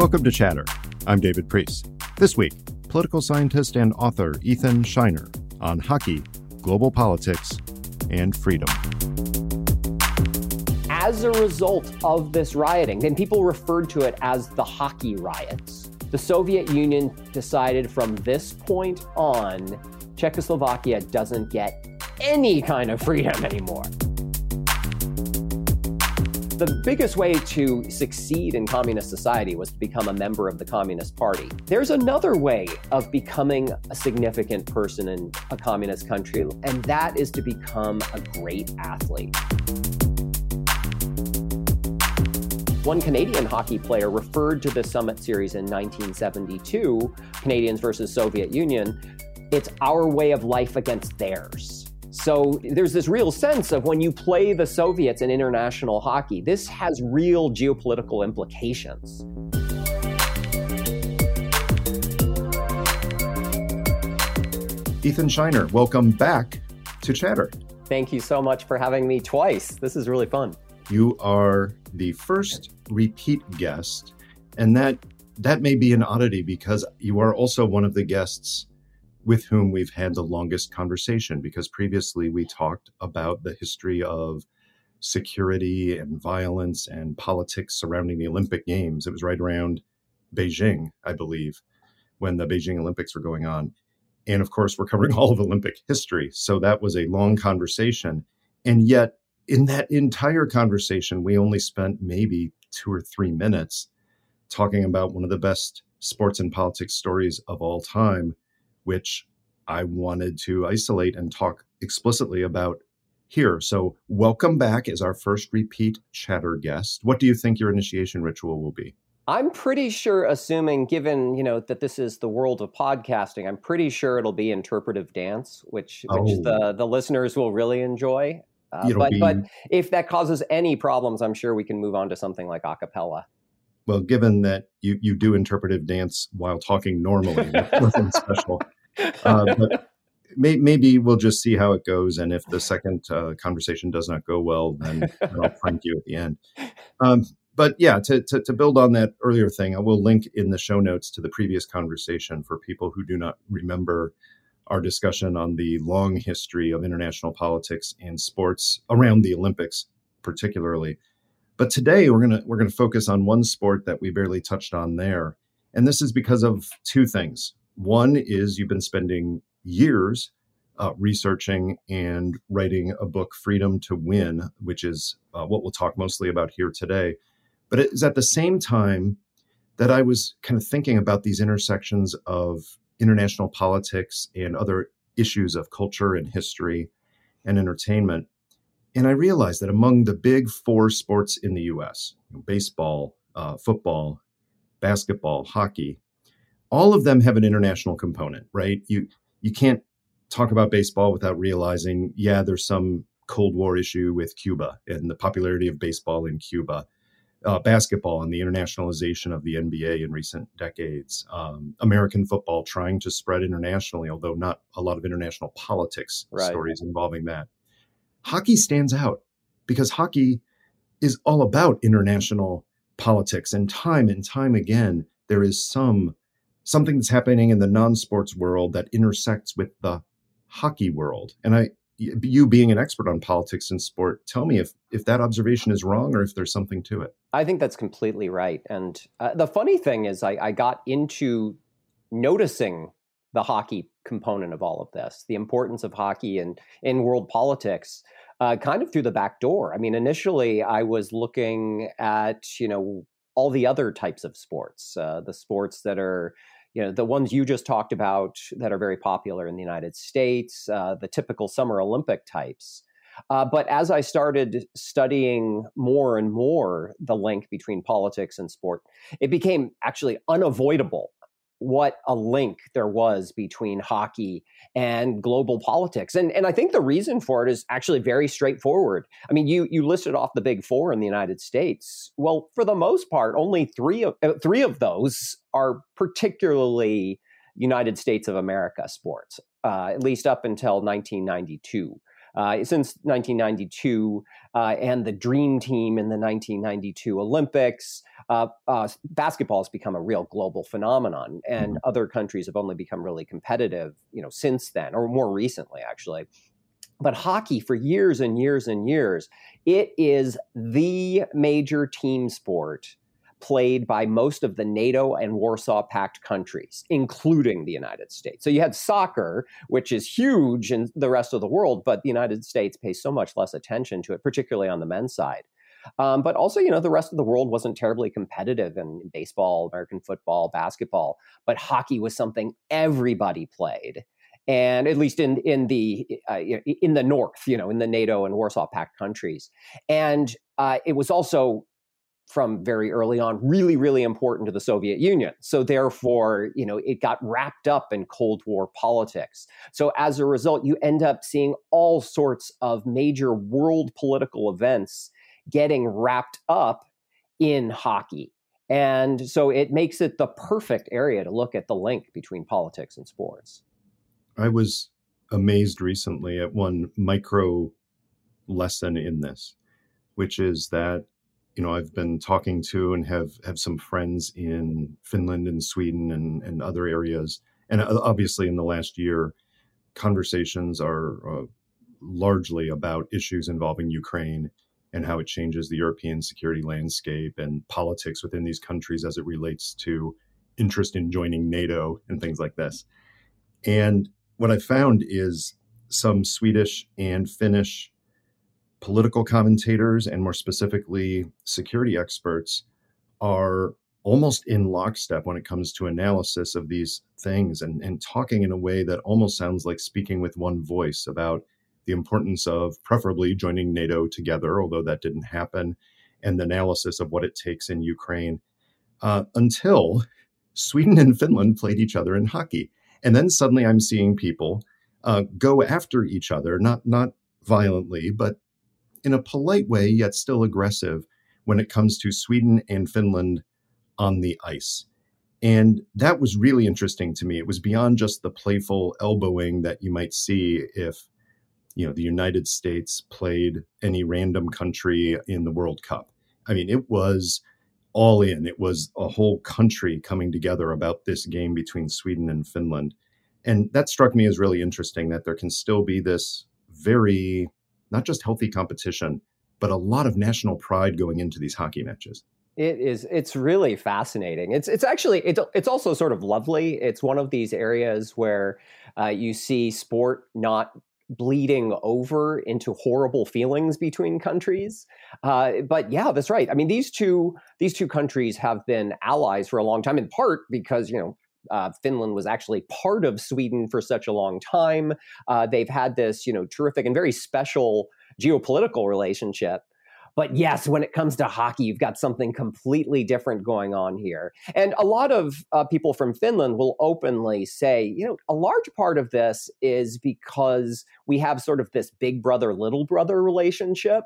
Welcome to Chatter. I'm David Priess. This week, political scientist and author Ethan Scheiner on hockey, global politics, and freedom. As a result of this rioting, and people referred to it as the hockey riots, the Soviet Union decided from this point on, Czechoslovakia doesn't get any kind of freedom anymore. The biggest way to succeed in communist society was to become a member of the Communist Party. There's another way of becoming a significant person in a communist country, and that is to become a great athlete. One Canadian hockey player referred to the Summit Series in 1972, Canadians versus Soviet Union. It's our way of life against theirs. So there's this real sense of when you play the Soviets in international hockey, this has real geopolitical implications. Ethan Scheiner, welcome back to Chatter. Thank you so much for having me twice. This is really fun. You are the first repeat guest, and that that may be an oddity because you are also one of the guests with whom we've had the longest conversation because previously we talked about the history of security and violence and politics surrounding the Olympic Games. It was right around Beijing, I believe, when the Beijing Olympics were going on. And of course, we're covering all of Olympic history. So that was a long conversation. And yet, in that entire conversation, we only spent maybe two or three minutes talking about one of the best sports and politics stories of all time which I wanted to isolate and talk explicitly about here. So, welcome back as our first repeat chatter guest. What do you think your initiation ritual will be? I'm pretty sure, assuming given you know that this is the world of podcasting, I'm pretty sure it'll be interpretive dance, which oh. which the the listeners will really enjoy. Uh, but be... but if that causes any problems, I'm sure we can move on to something like acapella. Well, given that you you do interpretive dance while talking normally, nothing special. Uh, but may, maybe we'll just see how it goes, and if the second uh, conversation does not go well, then, then I'll prank you at the end. Um, but yeah, to, to, to build on that earlier thing, I will link in the show notes to the previous conversation for people who do not remember our discussion on the long history of international politics and sports around the Olympics, particularly. But today we're gonna we're gonna focus on one sport that we barely touched on there, and this is because of two things. One is you've been spending years uh, researching and writing a book, Freedom to Win, which is uh, what we'll talk mostly about here today. But it is at the same time that I was kind of thinking about these intersections of international politics and other issues of culture and history and entertainment. And I realized that among the big four sports in the US, baseball, uh, football, basketball, hockey, all of them have an international component, right? You you can't talk about baseball without realizing, yeah, there's some Cold War issue with Cuba and the popularity of baseball in Cuba. Uh, basketball and the internationalization of the NBA in recent decades, um, American football trying to spread internationally, although not a lot of international politics right. stories involving that. Hockey stands out because hockey is all about international politics, and time and time again, there is some something that's happening in the non-sports world that intersects with the hockey world. And I, you being an expert on politics and sport, tell me if if that observation is wrong or if there's something to it. I think that's completely right. And uh, the funny thing is, I, I got into noticing the hockey component of all of this, the importance of hockey in in world politics, uh, kind of through the back door. I mean, initially I was looking at you know all the other types of sports, uh, the sports that are you know the ones you just talked about that are very popular in the United States, uh, the typical Summer Olympic types. Uh, but as I started studying more and more the link between politics and sport, it became actually unavoidable what a link there was between hockey and global politics. And and I think the reason for it is actually very straightforward. I mean, you you listed off the big 4 in the United States. Well, for the most part, only 3 of uh, 3 of those are particularly United States of America sports, uh, at least up until 1992. Uh, since 1992 uh, and the Dream Team in the 1992 Olympics, uh, uh, basketball has become a real global phenomenon, and mm-hmm. other countries have only become really competitive, you know, since then, or more recently, actually. But hockey, for years and years and years, it is the major team sport played by most of the NATO and Warsaw Pact countries, including the United States. So you had soccer, which is huge in the rest of the world, but the United States pays so much less attention to it, particularly on the men's side. Um, but also, you know, the rest of the world wasn't terribly competitive in baseball, American football, basketball, but hockey was something everybody played and at least in in the uh, in the north, you know, in the NATO and Warsaw Pact countries, and uh, it was also from very early on really really important to the soviet union. So therefore you know it got wrapped up in cold war politics. So as a result you end up seeing all sorts of major world political events getting wrapped up in hockey. And so it makes it the perfect area to look at the link between politics and sports. I was amazed recently at one micro lesson in this which is that you know I've been talking to and have have some friends in Finland and Sweden and and other areas, and obviously in the last year, conversations are uh, largely about issues involving Ukraine and how it changes the European security landscape and politics within these countries as it relates to interest in joining NATO and things like this. And what I found is some Swedish and Finnish political commentators and more specifically security experts are almost in lockstep when it comes to analysis of these things and, and talking in a way that almost sounds like speaking with one voice about the importance of preferably joining NATO together, although that didn't happen, and the analysis of what it takes in Ukraine uh, until Sweden and Finland played each other in hockey. And then suddenly I'm seeing people uh, go after each other, not not violently, but in a polite way, yet still aggressive when it comes to Sweden and Finland on the ice. And that was really interesting to me. It was beyond just the playful elbowing that you might see if, you know, the United States played any random country in the World Cup. I mean, it was all in. It was a whole country coming together about this game between Sweden and Finland. And that struck me as really interesting that there can still be this very not just healthy competition, but a lot of national pride going into these hockey matches. It is. It's really fascinating. It's. It's actually. It's. It's also sort of lovely. It's one of these areas where uh, you see sport not bleeding over into horrible feelings between countries. Uh, but yeah, that's right. I mean, these two these two countries have been allies for a long time, in part because you know uh, Finland was actually part of Sweden for such a long time. Uh, they've had this, you know, terrific and very special geopolitical relationship. But yes, when it comes to hockey, you've got something completely different going on here. And a lot of uh, people from Finland will openly say, you know, a large part of this is because we have sort of this big brother, little brother relationship.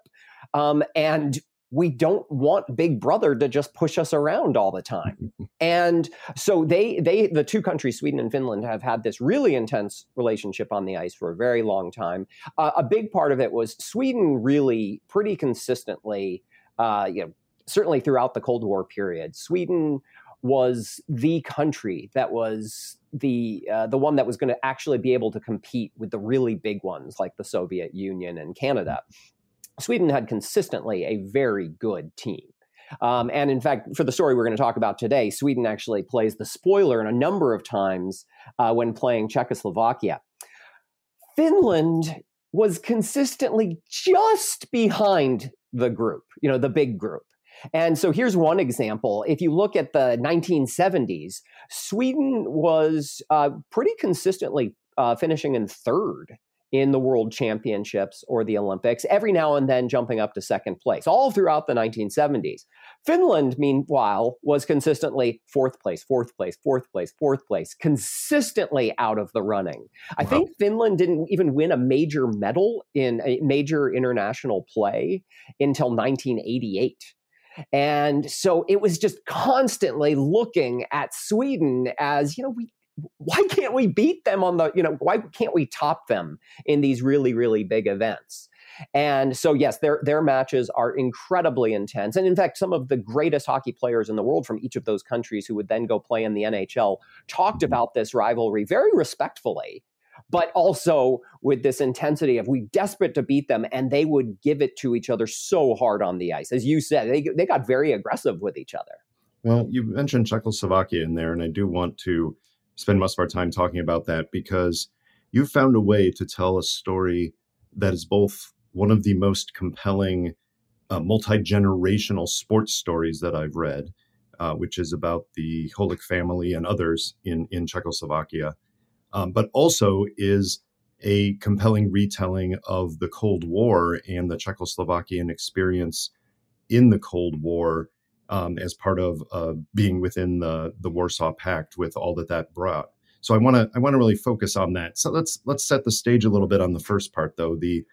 Um, and we don't want big brother to just push us around all the time and so they they the two countries sweden and finland have had this really intense relationship on the ice for a very long time uh, a big part of it was sweden really pretty consistently uh, you know certainly throughout the cold war period sweden was the country that was the uh, the one that was going to actually be able to compete with the really big ones like the Soviet Union and Canada. Sweden had consistently a very good team. Um, and in fact, for the story we're going to talk about today, Sweden actually plays the spoiler in a number of times uh, when playing Czechoslovakia. Finland was consistently just behind the group, you know, the big group. And so here's one example. If you look at the 1970s, Sweden was uh, pretty consistently uh, finishing in third in the world championships or the Olympics, every now and then jumping up to second place, all throughout the 1970s. Finland, meanwhile, was consistently fourth place, fourth place, fourth place, fourth place, consistently out of the running. Wow. I think Finland didn't even win a major medal in a major international play until 1988. And so it was just constantly looking at Sweden as, you know, we why can't we beat them on the, you know, why can't we top them in these really, really big events? And so, yes, their their matches are incredibly intense. And in fact, some of the greatest hockey players in the world from each of those countries who would then go play in the NHL talked mm-hmm. about this rivalry very respectfully, but also with this intensity of we desperate to beat them, and they would give it to each other so hard on the ice. As you said, they they got very aggressive with each other. Well, you mentioned Czechoslovakia in there, and I do want to spend most of our time talking about that because you've found a way to tell a story that is both one of the most compelling uh, multi generational sports stories that I've read, uh, which is about the Holik family and others in, in Czechoslovakia, um, but also is a compelling retelling of the Cold War and the Czechoslovakian experience in the Cold War um, as part of uh, being within the the Warsaw Pact with all that that brought. So I want to I want to really focus on that. So let's let's set the stage a little bit on the first part though the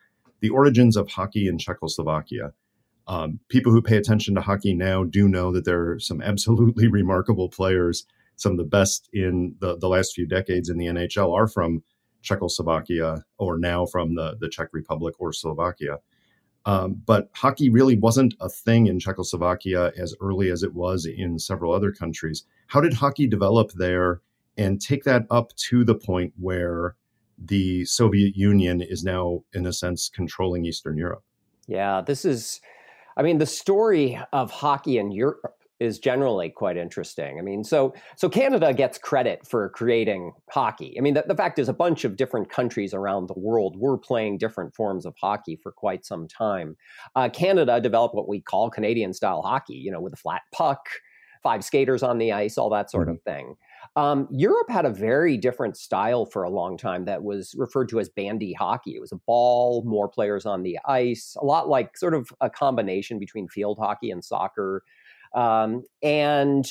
the origins of hockey in Czechoslovakia. Um, people who pay attention to hockey now do know that there are some absolutely remarkable players. Some of the best in the, the last few decades in the NHL are from Czechoslovakia or now from the, the Czech Republic or Slovakia. Um, but hockey really wasn't a thing in Czechoslovakia as early as it was in several other countries. How did hockey develop there and take that up to the point where the Soviet Union is now, in a sense, controlling Eastern Europe? Yeah, this is, I mean, the story of hockey in Europe is generally quite interesting. I mean, so so Canada gets credit for creating hockey. I mean, the, the fact is, a bunch of different countries around the world were playing different forms of hockey for quite some time. Uh, Canada developed what we call Canadian style hockey, you know, with a flat puck, five skaters on the ice, all that sort mm-hmm. of thing. Um, Europe had a very different style for a long time that was referred to as bandy hockey. It was a ball, more players on the ice, a lot like sort of a combination between field hockey and soccer. Um, and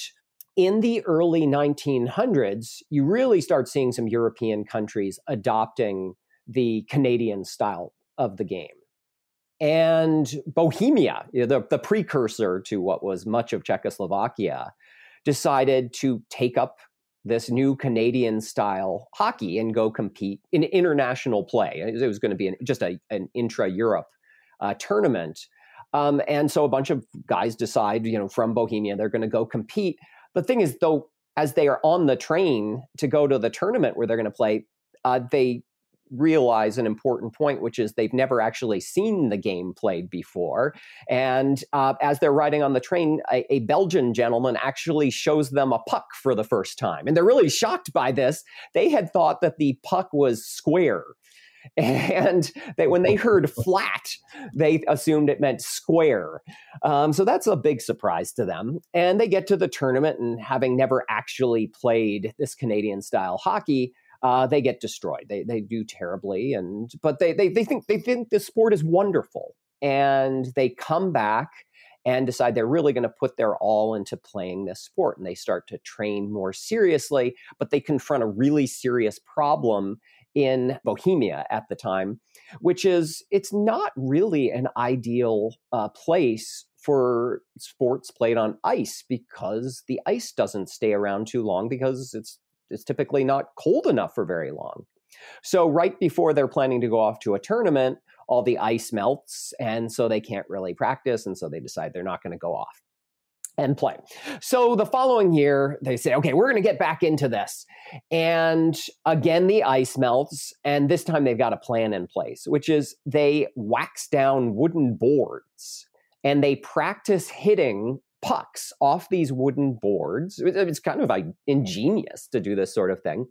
in the early 1900s, you really start seeing some European countries adopting the Canadian style of the game. And Bohemia, the, the precursor to what was much of Czechoslovakia, decided to take up this new Canadian style hockey and go compete in international play. It was going to be an, just a, an intra Europe uh, tournament. Um, and so a bunch of guys decide, you know, from Bohemia, they're going to go compete. The thing is, though, as they are on the train to go to the tournament where they're going to play, uh, they realize an important point, which is they've never actually seen the game played before. And uh, as they're riding on the train, a, a, Belgian gentleman actually shows them a puck for the first time. And they're really shocked by this. They had thought that the puck was square. And they, when they heard flat, they assumed it meant square. Um, so that's a big surprise to them. And they get to the tournament, and having never actually played this Canadian style hockey, uh, they get destroyed. They they do terribly, and but they they they think they think the sport is wonderful, and they come back and decide they're really going to put their all into playing this sport, and they start to train more seriously. But they confront a really serious problem in Bohemia at the time, which is it's not really an ideal uh, place for sports played on ice because the ice doesn't stay around too long because it's it's typically not cold enough for very long. So, right before they're planning to go off to a tournament, all the ice melts, and so they can't really practice, and so they decide they're not going to go off. And play. So the following year, they say, okay, we're going to get back into this. And again, the ice melts. And this time they've got a plan in place, which is they wax down wooden boards and they practice hitting pucks off these wooden boards. It's kind of like ingenious to do this sort of thing.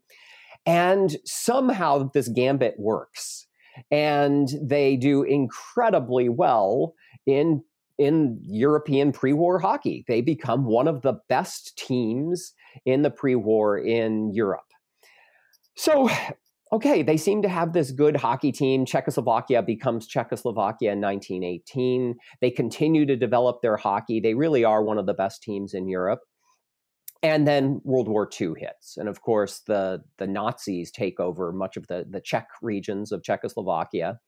And somehow this gambit works. And they do incredibly well in in European pre-war hockey. They become one of the best teams in the pre-war in Europe. So, okay, they seem to have this good hockey team. Czechoslovakia becomes Czechoslovakia in 1918. They continue to develop their hockey. They really are one of the best teams in Europe. And then World War II hits. And of course, the, the Nazis take over much of the, the Czech regions of Czechoslovakia.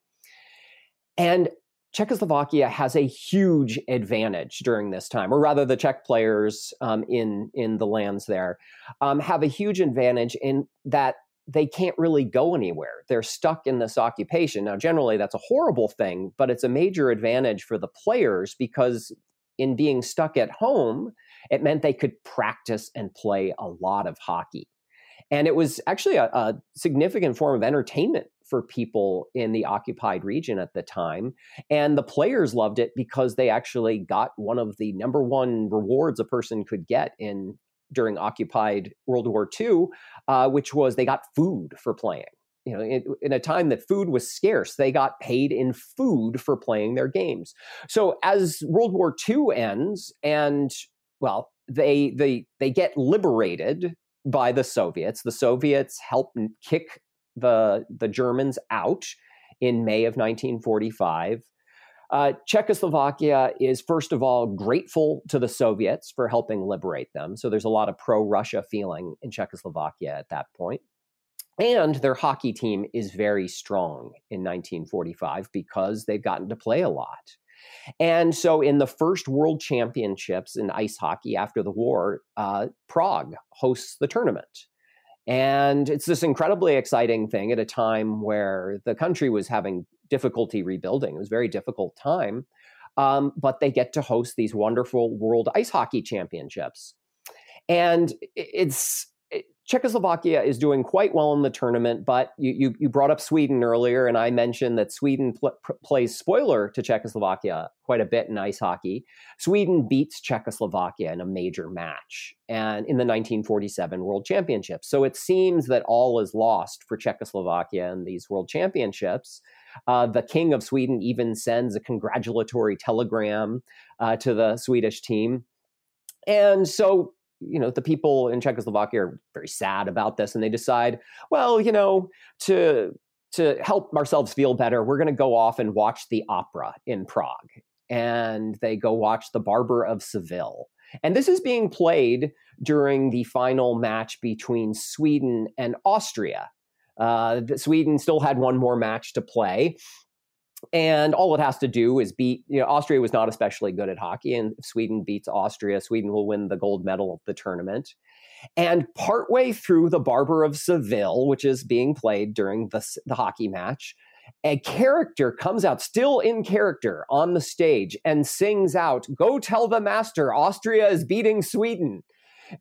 And Czechoslovakia has a huge advantage during this time, or rather, the Czech players um, in in the lands there um, have a huge advantage in that they can't really go anywhere. They're stuck in this occupation. Now, generally, that's a horrible thing, but it's a major advantage for the players because in being stuck at home, it meant they could practice and play a lot of hockey. And it was actually a, a significant form of entertainment for people in the occupied region at the time. And the players loved it because they actually got one of the number one rewards a person could get in during occupied World War II, uh, which was they got food for playing. You know, in, in, a time that food was scarce, they got paid in food for playing their games. So as World War II ends, and well, they they they get liberated by the Soviets. The Soviets help kick the the Germans out in May of 1945. Uh, Czechoslovakia is, first of all, grateful to the Soviets for helping liberate them. So there's a lot of pro Russia feeling in Czechoslovakia at that point. And their hockey team is very strong in 1945 because they've gotten to play a lot. And so, in the first World Championships in ice hockey after the war, uh, Prague hosts the tournament. And it's this incredibly exciting thing at a time where the country was having difficulty rebuilding. It was a very difficult time. Um, but they get to host these wonderful World Ice Hockey Championships. And it's Czechoslovakia is doing quite well in the tournament, but you, you, you brought up Sweden earlier, and I mentioned that Sweden pl- plays spoiler to Czechoslovakia quite a bit in ice hockey. Sweden beats Czechoslovakia in a major match and in the 1947 World Championships. So it seems that all is lost for Czechoslovakia in these World Championships. Uh, the king of Sweden even sends a congratulatory telegram uh, to the Swedish team. And so you know the people in Czechoslovakia are very sad about this, and they decide, well, you know, to to help ourselves feel better, we're going to go off and watch the opera in Prague, and they go watch The Barber of Seville, and this is being played during the final match between Sweden and Austria. Uh, Sweden still had one more match to play, and all it has to do is beat, you know, Austria was not especially good at hockey. And if Sweden beats Austria, Sweden will win the gold medal of the tournament. And partway through the Barber of Seville, which is being played during the, the hockey match, a character comes out, still in character, on the stage and sings out, Go tell the master, Austria is beating Sweden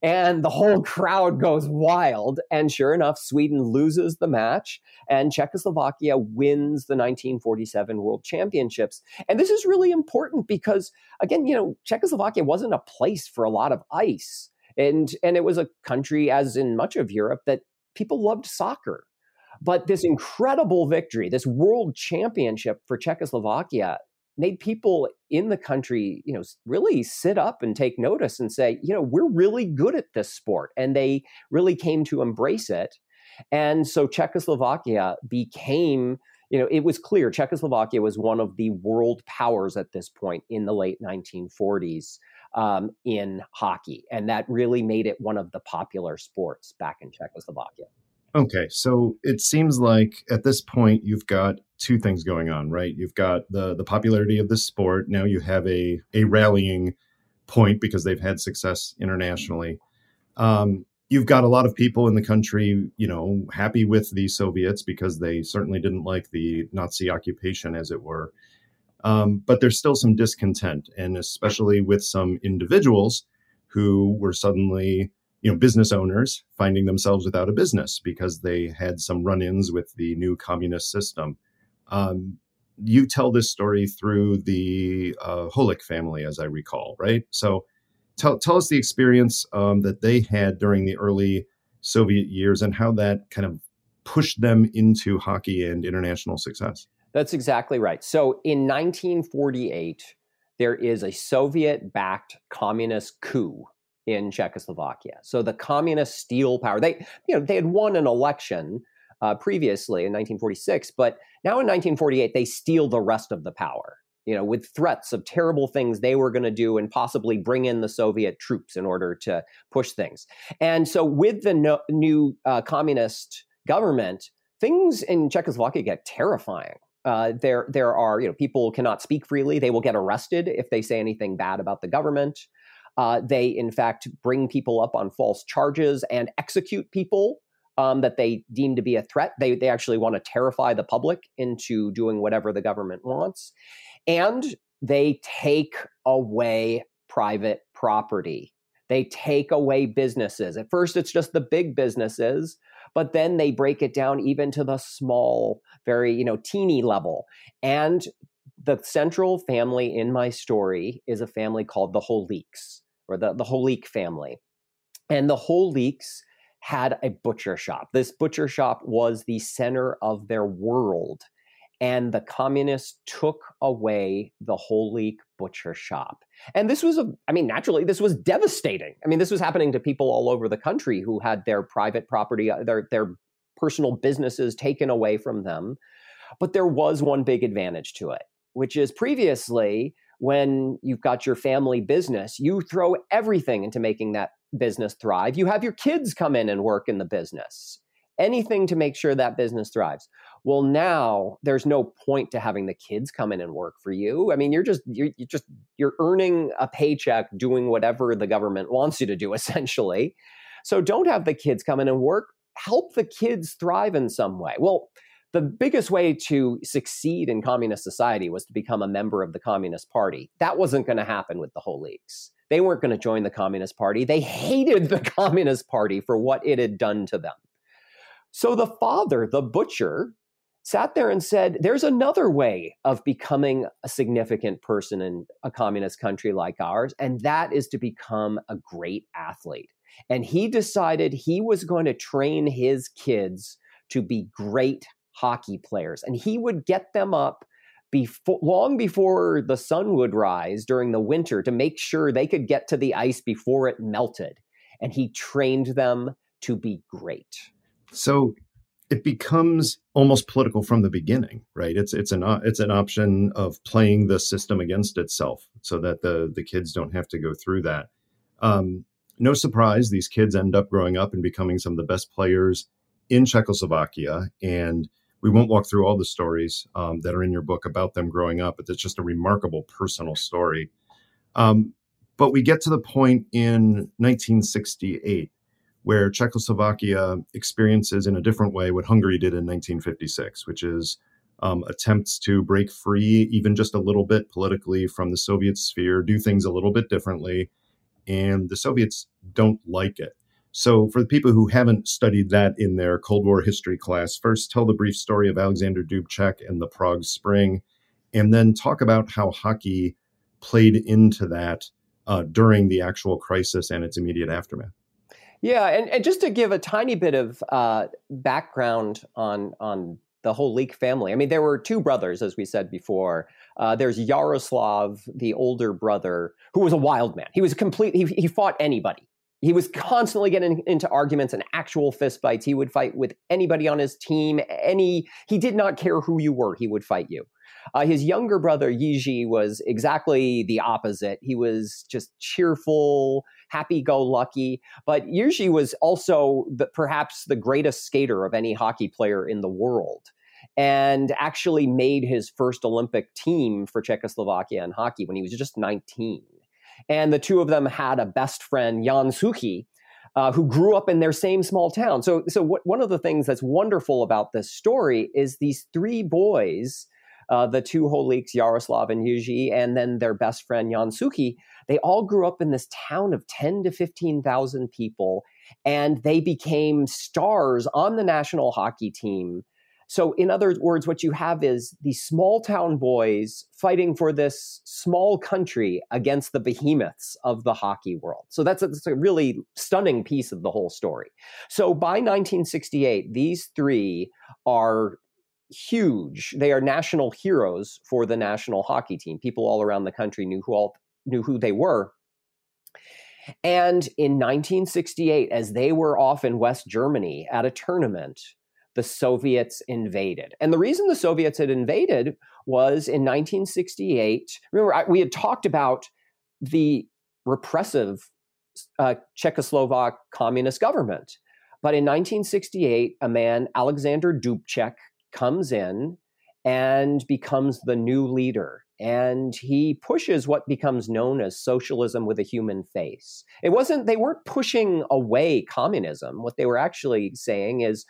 and the whole crowd goes wild. And sure enough, Sweden loses the match, and Czechoslovakia wins the 1947 World Championships. And this is really important because, again, you know, Czechoslovakia wasn't a place for a lot of ice. And, and it was a country, as in much of Europe, that people loved soccer. But this incredible victory, this world championship for Czechoslovakia, made people in the country, you know, really sit up and take notice and say, you know, we're really good at this sport. And they really came to embrace it. And so Czechoslovakia became, you know, it was clear Czechoslovakia was one of the world powers at this point in the late 1940s um, in hockey. And that really made it one of the popular sports back in Czechoslovakia. Okay, so it seems like at this point you've got two things going on, right? You've got the the popularity of the sport. Now you have a a rallying point because they've had success internationally. Um, you've got a lot of people in the country, you know, happy with the Soviets because they certainly didn't like the Nazi occupation, as it were. Um, but there's still some discontent, and especially with some individuals who were suddenly, you know, business owners finding themselves without a business because they had some run-ins with the new communist system. Um, you tell this story through the uh, Holik family, as I recall, right? So, tell tell us the experience um, that they had during the early Soviet years and how that kind of pushed them into hockey and international success. That's exactly right. So in 1948, there is a Soviet backed communist coup in Czechoslovakia. So the communist steal power. They, you know, they had won an election uh, previously in 1946, but now in 1948 they steal the rest of the power. You know, with threats of terrible things they were going to do and possibly bring in the Soviet troops in order to push things. And so, with the no, new uh, communist government, things in Czechoslovakia get terrifying. Uh, there, there are you know people cannot speak freely. They will get arrested if they say anything bad about the government. Uh, they, in fact, bring people up on false charges and execute people um, that they deem to be a threat. They, they actually want to terrify the public into doing whatever the government wants. And they take away private property. They take away businesses. At first, it's just the big businesses but then they break it down even to the small, very, you know, teeny level. And the central family in my story is a family called the Holíks or the, the Holík family. And the Holíks had a butcher shop. This butcher shop was the center of their world and the communists took away the Holík butcher shop. And this was a, I mean, naturally, this was devastating. I mean, this was happening to people all over the country who had their private property, uh, their, their personal businesses taken away from them. But there was one big advantage to it, which is previously, when you've got your family business, you throw everything into making that business thrive. You have your kids come in and work in the business anything to make sure that business thrives. Well, now there's no point to having the kids come in and work for you. I mean, you're just you're, you're just you're earning a paycheck doing whatever the government wants you to do essentially. So don't have the kids come in and work. Help the kids thrive in some way. Well, the biggest way to succeed in communist society was to become a member of the Communist Party. That wasn't going to happen with the Holíks. They weren't going to join the Communist Party. They hated the Communist Party for what it had done to them. So the father, the butcher, sat there and said, There's another way of becoming a significant person in a communist country like ours, and that is to become a great athlete. And he decided he was going to train his kids to be great hockey players, and he would get them up. Before, long before the sun would rise during the winter to make sure they could get to the ice before it melted. And he trained them to be great. So it becomes almost political from the beginning, right? It's it's an it's an option of playing the system against itself, so that the the kids don't have to go through that. Um, no surprise, these kids end up growing up and becoming some of the best players in Czechoslovakia, and we won't walk through all the stories um, that are in your book about them growing up, but it's just a remarkable personal story. Um, but we get to the point in 1968 where Czechoslovakia experiences in a different way what Hungary did in 1956, which is um, attempts to break free, even just a little bit politically, from the Soviet sphere, do things a little bit differently. And the Soviets don't like it. So, for the people who haven't studied that in their Cold War history class, first tell the brief story of Alexander Dubček and the Prague Spring, and then talk about how hockey played into that uh, during the actual crisis and its immediate aftermath. Yeah, and, and just to give a tiny bit of uh, background on on the Holík family. I mean, there were two brothers, as we said before. Uh, there's Jaroslav, the older brother, who was a wild man. He was complete. He, he fought anybody. He was constantly getting into arguments and actual fistfights. He would fight with anybody on his team. Any he did not care who you were. He would fight you. Uh, his younger brother Jiří was exactly the opposite. He was just cheerful, happy-go-lucky. But Jiří was also the, perhaps the greatest skater of any hockey player in the world and actually made his first Olympic team for Czechoslovakia in hockey when he was just 19. And the two of them had a best friend, Jan Suchý, uh, who grew up in their same small town. So, so what, one of the things that's wonderful about this story is these three boys uh, the two Holiks, Jaroslav and Jiří, and then their best friend Jan Suchy, they all grew up in this town of 10 to 15,000 people, and they became stars on the national hockey team so, in other words, what you have is these small town boys fighting for this small country against the behemoths of the hockey world. So, that's a, that's a really stunning piece of the whole story. So, by 1968, these three are huge. They are national heroes for the national hockey team. People all around the country knew who all knew who they were. And in 1968, as they were off in West Germany at a tournament, the Soviets invaded. And the reason the Soviets had invaded was in 1968. Remember, we had talked about the repressive uh, Czechoslovak communist government. But in 1968, a man, Alexander Dubček, comes in and becomes the new leader. And he pushes what becomes known as socialism with a human face. It wasn't, they weren't pushing away communism. What they were actually saying is,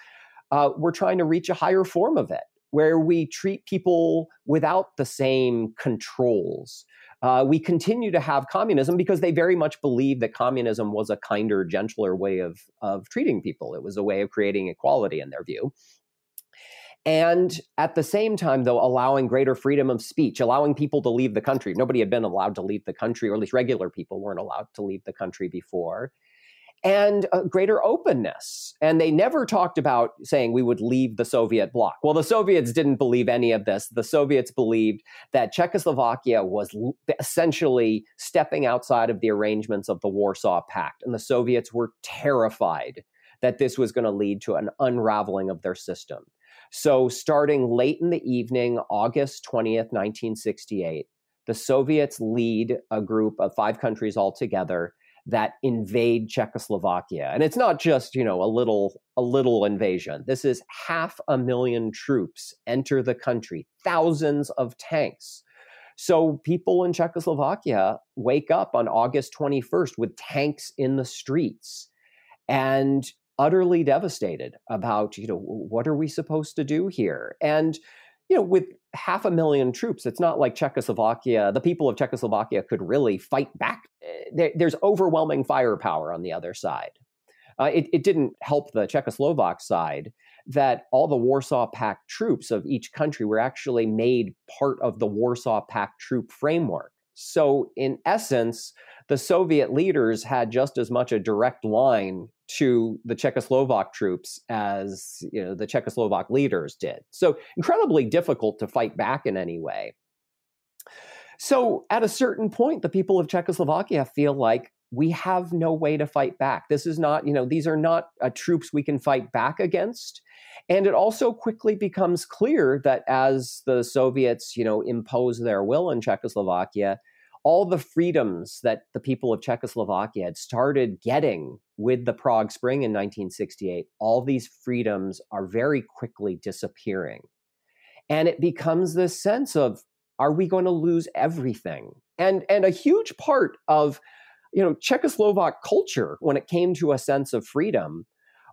uh, we're trying to reach a higher form of it where we treat people without the same controls. Uh, we continue to have communism because they very much believe that communism was a kinder, gentler way of, of treating people. It was a way of creating equality in their view. And at the same time, though, allowing greater freedom of speech, allowing people to leave the country. Nobody had been allowed to leave the country, or at least regular people weren't allowed to leave the country before and greater openness. And they never talked about saying we would leave the Soviet bloc. Well, the Soviets didn't believe any of this. The Soviets believed that Czechoslovakia was essentially stepping outside of the arrangements of the Warsaw Pact. And the Soviets were terrified that this was going to lead to an unraveling of their system. So, starting late in the evening, August 20th, 1968, the Soviets lead a group of five countries altogether that invade Czechoslovakia. And it's not just, you know, a little a little invasion. This is half a million troops enter the country, thousands of tanks. So people in Czechoslovakia wake up on August 21st with tanks in the streets and utterly devastated about, you know, what are we supposed to do here? And you know, with half a million troops, it's not like Czechoslovakia, the people of Czechoslovakia could really fight back. Eh, there, there's overwhelming firepower on the other side. Uh, it, it, didn't help the Czechoslovak side that all the Warsaw Pact troops of each country were actually made part of the Warsaw Pact troop framework. So, in essence, the Soviet leaders had just as much a direct line to the Czechoslovak troops as you know the Czechoslovak leaders did. So incredibly difficult to fight back in any way. So at a certain point, the people of Czechoslovakia feel like we have no way to fight back. This is not, you know, these are not uh, troops we can fight back against. And it also quickly becomes clear that as the Soviets, you know, impose their will in Czechoslovakia, all the freedoms that the people of Czechoslovakia had started getting with the Prague Spring in 1968, all these freedoms are very quickly disappearing. And it becomes this sense of, are we going to lose everything? And, and a huge part of you know, Czechoslovak culture when it came to a sense of freedom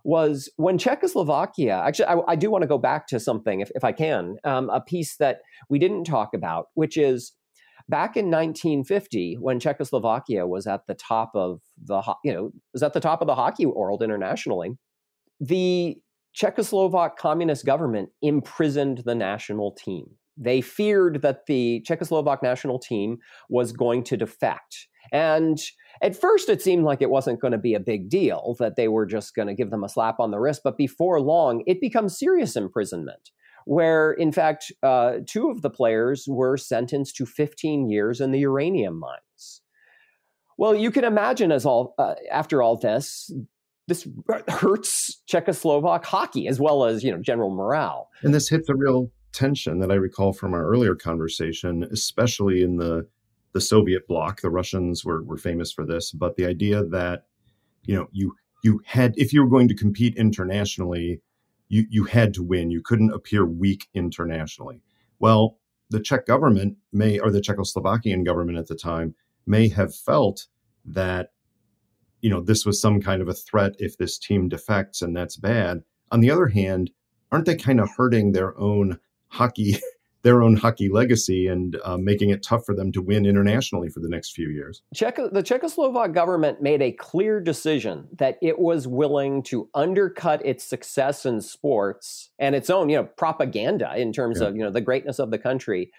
was when Czechoslovakia, actually, I, I do want to go back to something, if, if I can, um, a piece that we didn't talk about, which is back in 1950 when Czechoslovakia was at the top of the you know was at the top of the hockey world internationally the Czechoslovak communist government imprisoned the national team. They feared that the Czechoslovak national team was going to defect. And at first it seemed like it wasn't going to be a big deal that they were just going to give them a slap on the wrist but before long it becomes serious imprisonment where in fact uh, two of the players were sentenced to 15 years in the uranium mines. Well, you can imagine as all uh, after all this, this hurts Czechoslovak hockey as well as you know general morale. And this hit the real tension that I recall from our earlier conversation, especially in the the Soviet bloc. The Russians were were famous for this, but the idea that you know you you had if you were going to compete internationally you, you had to win. You couldn't appear weak internationally. Well, the Czech government may, or the Czechoslovakian government at the time, may have felt that, you know, this was some kind of a threat if this team defects and that's bad. On the other hand, aren't they kind of hurting their own hockey their own hockey legacy and uh, making it tough for them to win internationally for the next few years. Czech- the Czechoslovak government made a clear decision that it was willing to undercut its success in sports and its own, you know, propaganda in terms yeah. of, you know, the greatness of the country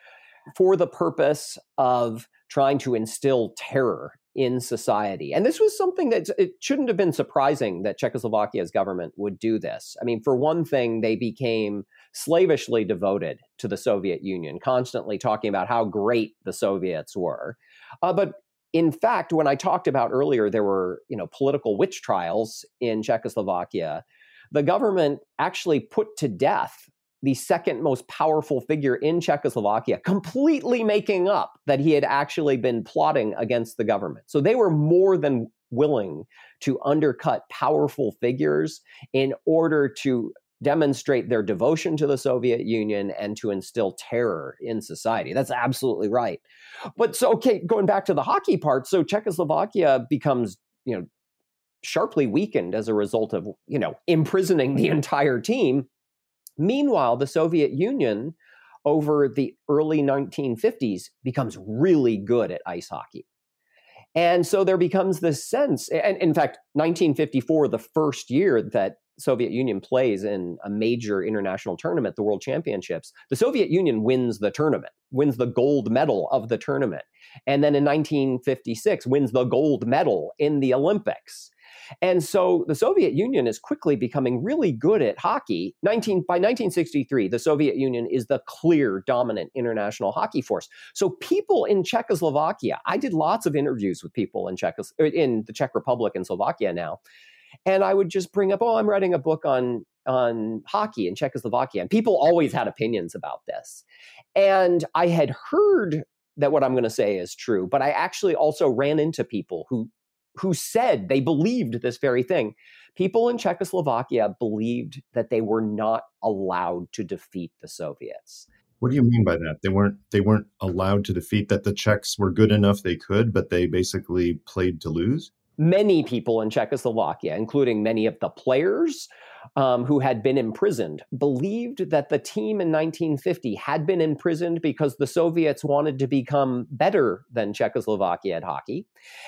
for the purpose of trying to instill terror in society. And this was something that it shouldn't have been surprising that Czechoslovakia's government would do this. I mean, for one thing, they became slavishly devoted to the Soviet Union, constantly talking about how great the Soviets were. Uh, but in fact, when I talked about earlier, there were you know political witch trials in Czechoslovakia. The government actually put to death the second most powerful figure in Czechoslovakia, completely making up that he had actually been plotting against the government. So they were more than willing to undercut powerful figures in order to demonstrate their devotion to the Soviet Union and to instill terror in society. That's absolutely right. But so, okay, going back to the hockey part, so Czechoslovakia becomes, you know, sharply weakened as a result of, you know, imprisoning the entire team Meanwhile, the Soviet Union over the early 1950s becomes really good at ice hockey. And so there becomes this sense, and in fact, 1954, the first year that Soviet Union plays in a major international tournament, the World Championships, the Soviet Union wins the tournament, wins the gold medal of the tournament. And then in 1956, wins the gold medal in the Olympics. And so the Soviet Union is quickly becoming really good at hockey. 19, by 1963, the Soviet Union is the clear dominant international hockey force. So people in Czechoslovakia, I did lots of interviews with people in, Czechos- in the Czech Republic and Slovakia now. And I would just bring up, oh, I'm writing a book on on hockey in Czechoslovakia. And people always had opinions about this. And I had heard that what I'm going to say is true, but I actually also ran into people who who said they believed this very thing. People in Czechoslovakia believed that they were not allowed to defeat the Soviets. What do you mean by that? They weren't they weren't allowed to defeat that the Czechs were good enough they could, but they basically played to lose? Many people in Czechoslovakia, including many of the players, um, who had been imprisoned, believed that the team in 1950 had been imprisoned because the Soviets wanted to become better than Czechoslovakia at hockey.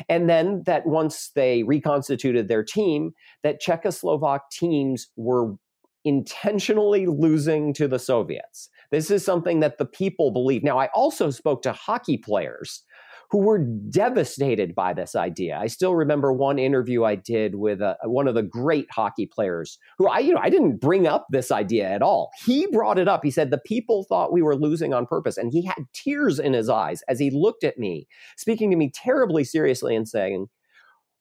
And then that once they reconstituted their team, that Czechoslovak teams were intentionally losing to the Soviets. This is something that the people believe. Now, I also spoke to hockey players who were devastated by this idea. I still remember one interview I did with a, one of the great hockey players who I, you know, I didn't bring up this idea at all. He brought it up. He said the people thought we were losing on purpose, and he had tears in his eyes as he looked at me, speaking to me terribly seriously and saying,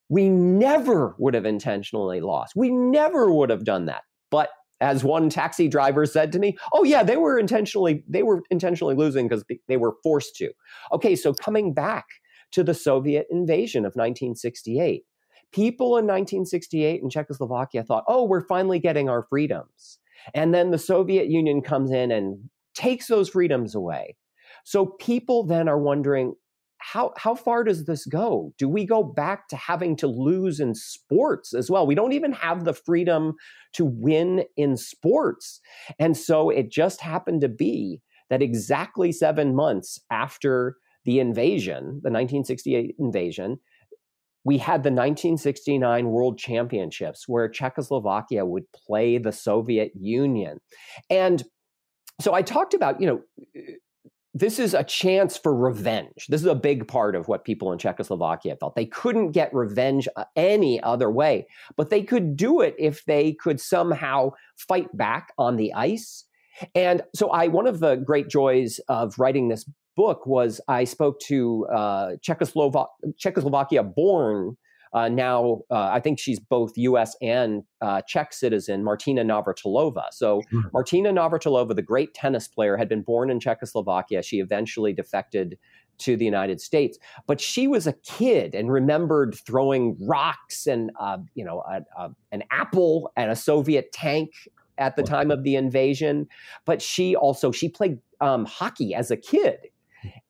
"We never would have intentionally lost. We never would have done that." But as one taxi driver said to me, "Oh yeah, they were intentionally they were intentionally losing because they were forced to." Okay, so coming back to the Soviet invasion of 1968. People in 1968 in Czechoslovakia thought, "Oh, we're finally getting our freedoms." And then the Soviet Union comes in and takes those freedoms away. So people then are wondering, how how far does this go? Do we go back to having to lose in sports as well? We don't even have the freedom to win in sports. And so it just happened to be that exactly 7 months after the invasion, the 1968 invasion, we had the 1969 World Championships where Czechoslovakia would play the Soviet Union. And so I talked about, you know, this is a chance for revenge. This is a big part of what people in Czechoslovakia felt. They couldn't get revenge uh, any other way, but they could do it if they could somehow fight back on the ice. And so, I one of the great joys of writing this book was I spoke to uh, Czechoslovak- Czechoslovakia born uh, now, uh, I think she's both U.S. and uh, Czech citizen, Martina Navratilova. So, sure. Martina Navratilova, the great tennis player, had been born in Czechoslovakia. She eventually defected to the United States, but she was a kid and remembered throwing rocks and uh, you know a, a, an apple at a Soviet tank at the time of the invasion. But she also she played um, hockey as a kid,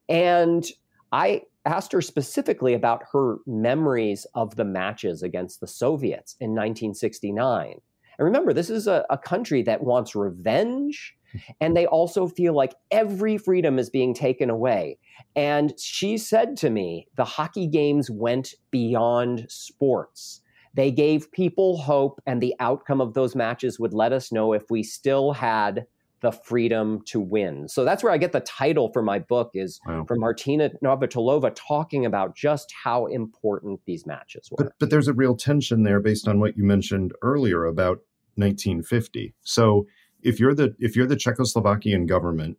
and I asked her specifically about her memories of the matches against the Soviets in 1969. And remember, this is a, a country that wants revenge And they also feel like every freedom is being taken away. And she said to me, the hockey games went beyond sports. They gave people hope, and the outcome of those matches would let us know if we still had the freedom to win. So that's where I get the title for my book is wow. from Martina Navratilova talking about just how important these matches were. But, but there's a real tension there based on what you mentioned earlier about 1950. So if you're the if you're the Czechoslovakian government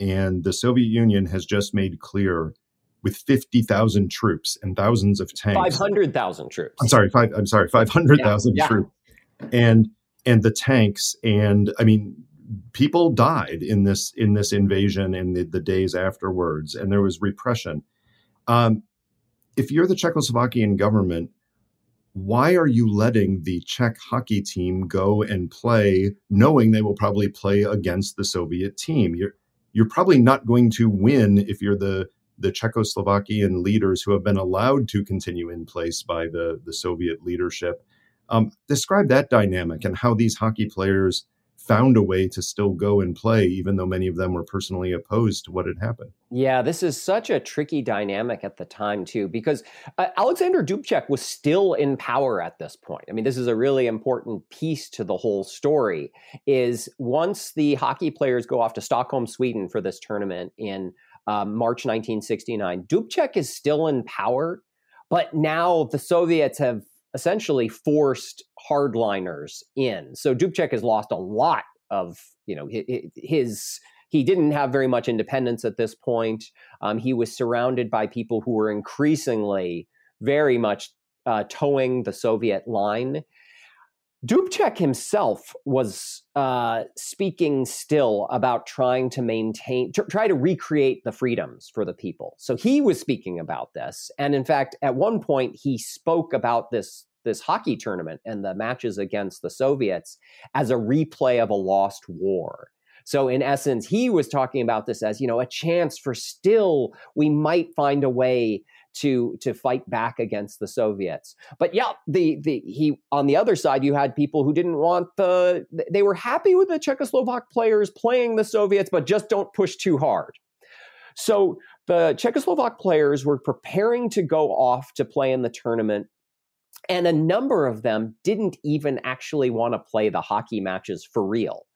and the Soviet Union has just made clear with 50,000 troops and thousands of tanks 500,000 troops. I'm sorry, five I'm sorry, 500,000 yeah, yeah. troops. And and the tanks and I mean people died in this in this invasion in the, the days afterwards and there was repression um, if you're the czechoslovakian government why are you letting the czech hockey team go and play knowing they will probably play against the soviet team you're you're probably not going to win if you're the the Czechoslovakian leaders who have been allowed to continue in place by the, the Soviet leadership. Um, describe that dynamic and how these hockey players found a way to still go and play, even though many of them were personally opposed to what had happened. Yeah, this is such a tricky dynamic at the time, too, because uh, Alexander Dubček was still in power at this point. I mean, this is a really important piece to the whole story. Is once the hockey players go off to Stockholm, Sweden for this tournament in um, March 1969, Dubček is still in power, but now the Soviets have essentially forced hardliners in. So Dubček has lost a lot of, you know, his he didn't have very much independence at this point. Um, he was surrounded by people who were increasingly very much uh, toeing the Soviet line. Dubček himself was uh, speaking still about trying to maintain, try to recreate the freedoms for the people. So he was speaking about this, and in fact, at one point, he spoke about this this hockey tournament and the matches against the Soviets as a replay of a lost war. So in essence, he was talking about this as you know a chance for still we might find a way to to fight back against the Soviets. But yeah, the the he on the other side you had people who didn't want the they were happy with the Czechoslovak players playing the Soviets but just don't push too hard. So the Czechoslovak players were preparing to go off to play in the tournament and a number of them didn't even actually want to play the hockey matches for real.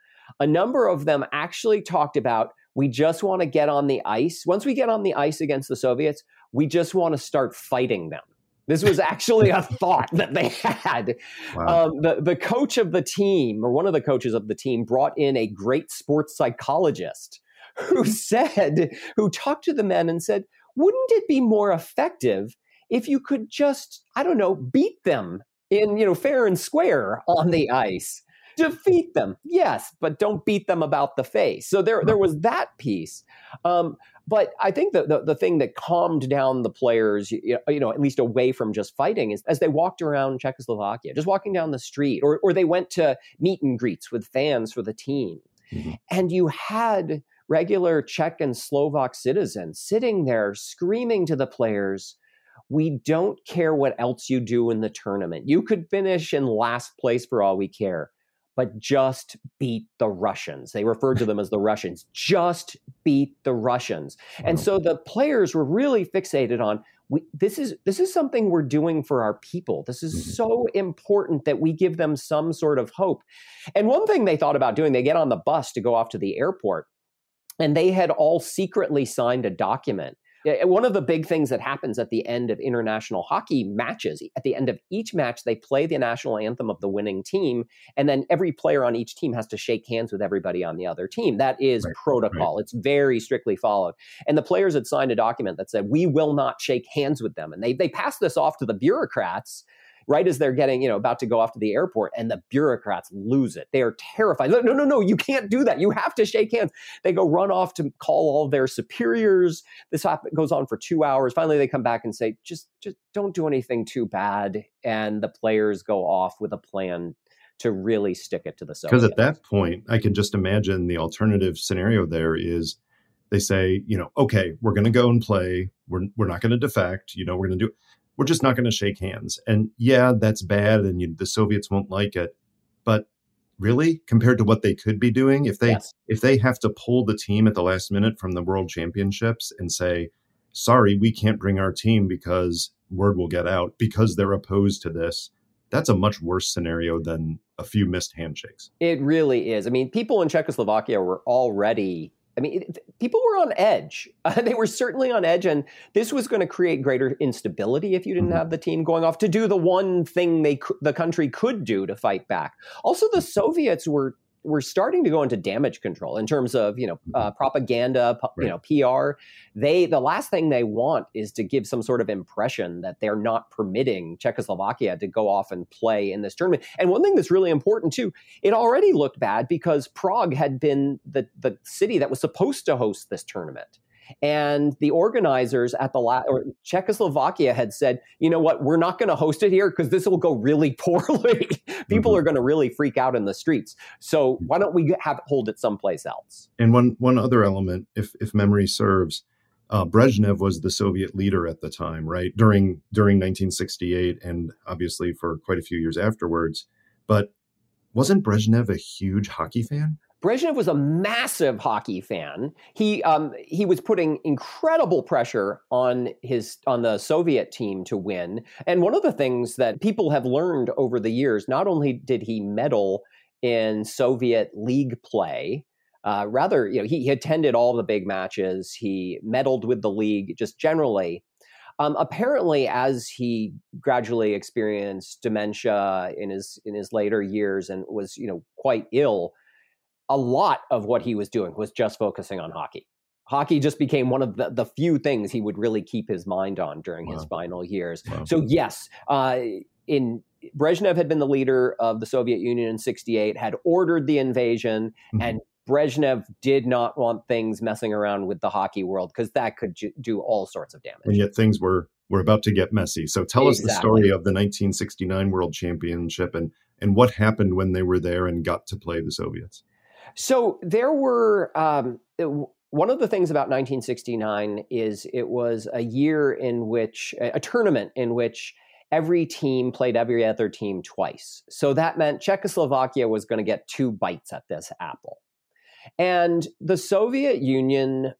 A number of them actually talked about we just want to get on the ice. Once we get on the ice against the Soviets, we just want to start fighting them. This was actually a thought that they had. Wow. Um, the, the coach of the team, or one of the coaches of the team, brought in a great sports psychologist who said, who talked to the men and said, wouldn't it be more effective if you could just, I don't know, beat them in, you know, fair and square on the ice defeat them yes but don't beat them about the face so there there was that piece um, but I think the, the, the thing that calmed down the players, you know, at least away from just fighting, is as they walked around Czechoslovakia, just walking down the street, or or they went to meet and greets with fans for the team, mm-hmm. and you had regular Czech and Slovak citizens sitting there screaming to the players, we don't care what else you do in the tournament. You could finish in last place for all we care, but just beat the Russians. They referred to them as the Russians. Just beat the Russians. And so the players were really fixated on we, this is this is something we're doing for our people. This is mm-hmm. so important that we give them some sort of hope. And one thing they thought about doing, they get on the bus to go off to the airport, and they had all secretly signed a document one of the big things that happens at the end of international hockey matches, at the end of each match, they play the national anthem of the winning team, and then every player on each team has to shake hands with everybody on the other team. That is right, protocol. Right. It's very strictly followed. And the players had signed a document that said, "We will not shake hands with them," and they they passed this off to the bureaucrats right as they're getting, you know, about to go off to the airport, and the bureaucrats lose it. They are terrified. No, no, no, you can't do that. You have to shake hands. They go run off to call all their superiors. This goes on for two hours. Finally, they come back and say, just, just don't do anything too bad. And the players go off with a plan to really stick it to the Soviets. Because at that point, I can just imagine the alternative scenario there is they say, you know, okay, we're going to go and play. We're, we're not going to defect. You know, we're going to do we're just not going to shake hands. And yeah, that's bad, and you, the Soviets won't like it. But really compared to what they could be doing if they Yes. if they have to pull the team at the last minute from the world championships and say sorry we can't bring our team because word will get out because they're opposed to this that's a much worse scenario than a few missed handshakes It really is. I mean, people in Czechoslovakia were already. I mean, it, people were on edge. Uh, they were certainly on edge, and this was going to create greater instability if you didn't Mhm. have the team going off to do the one thing they the country could do to fight back. Also, the Soviets were were starting to go into damage control in terms of you know uh, propaganda, pu- you know PR. They the last thing they want is to give some sort of impression that they're not permitting Czechoslovakia to go off and play in this tournament. And one thing that's really important too, it already looked bad because Prague had been the the city that was supposed to host this tournament. And the organizers at the la- or Czechoslovakia had said, you know what, we're not going to host it here because this will go really poorly. People Mhm. are going to really freak out in the streets. So why don't we have hold it someplace else? And one one other element, if if memory serves, uh, Brezhnev was the Soviet leader at the time, right? During during 1968, and obviously for quite a few years afterwards. But wasn't Brezhnev a huge hockey fan? Brezhnev was a massive hockey fan. He um, he was putting incredible pressure on his on the Soviet team to win. And one of the things that people have learned over the years, not only did he medal in Soviet league play, uh, rather, you know, he, he attended all the big matches. He medaled with the league, just generally. Um, apparently, as he gradually experienced dementia in his in his later years and was, you know, quite ill, a lot of what he was doing was just focusing on hockey. Hockey just became one of the, the few things he would really keep his mind on during his final years. Wow. So yes, uh, in Brezhnev had been the leader of the Soviet Union in '68, had ordered the invasion, Mhm. and Brezhnev did not want things messing around with the hockey world because that could ju- do all sorts of damage. and yet things were were about to get messy. So tell us the story of the 1969 World Championship and and what happened when they were there and got to play the Soviets. So there were um, one of the things about 1969 is it was a year in which a tournament in which every team played every other team twice. So that meant Czechoslovakia was going to get two bites at this apple. And the Soviet Union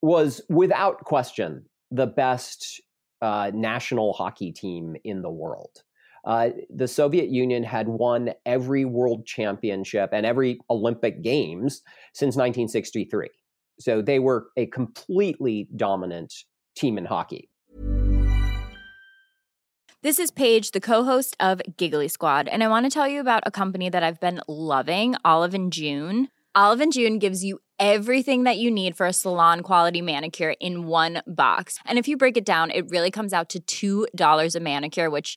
was without question the best uh, national hockey team in the world. Uh, the Soviet Union had won every world championship and every Olympic Games since 1963. So they were a completely dominant team in hockey. This is Paige, the co-host of Giggly Squad, and I want to tell you about a company that I've been loving, Olive and June. Olive and June gives you everything that you need for a salon quality manicure in one box. And if you break it down, it really comes out to $2 a manicure, which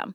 them.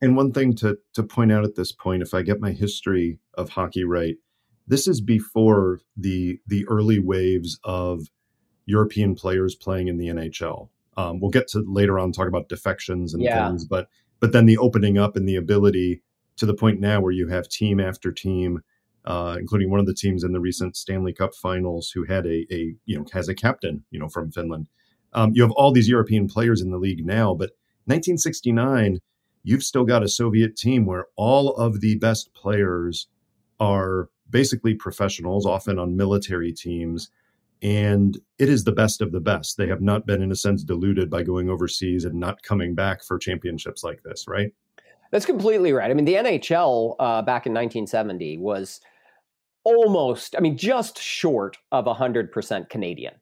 And one thing to to point out at this point, if I get my history of hockey right, this is before the the early waves of European players playing in the NHL. Um, we'll get to later on talk about defections and Yeah. things, but but then the opening up and the ability to the point now where you have team after team, uh, including one of the teams in the recent Stanley Cup Finals who had a a you know has a captain you know from Finland. Um, you have all these European players in the league now, but 1969 you've still got a Soviet team where all of the best players are basically professionals, often on military teams. and it is the best of the best. They have not been, in a sense, diluted by going overseas and not coming back for championships like this, right? That's completely right. I mean, the NHL uh, back in 1970 was almost, I mean, just short of 100% Canadian.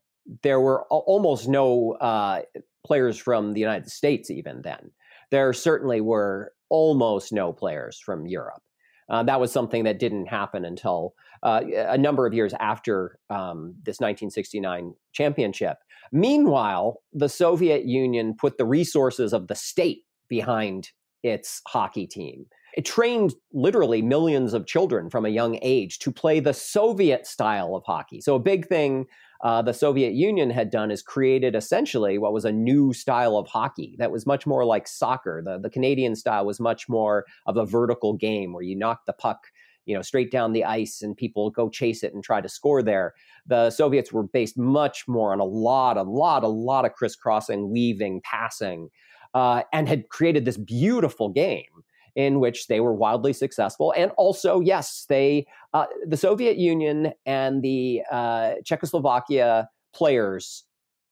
There were almost no uh, players from the United States even then. There certainly were almost no players from Europe. Uh, that was something that didn't happen until uh, a number of years after um, this 1969 championship. Meanwhile, the Soviet Union put the resources of the state behind its hockey team. It trained literally millions of children from a young age to play the Soviet style of hockey. So, a big thing uh, the Soviet Union had done is created essentially what was a new style of hockey that was much more like soccer. The, the Canadian style was much more of a vertical game where you knock the puck you know straight down the ice and people go chase it and try to score there the soviets were based much more on a lot a lot a lot of crisscrossing weaving passing uh, and had created this beautiful game in which they were wildly successful. And also, yes, they uh, the Soviet Union and the uh, Czechoslovakia players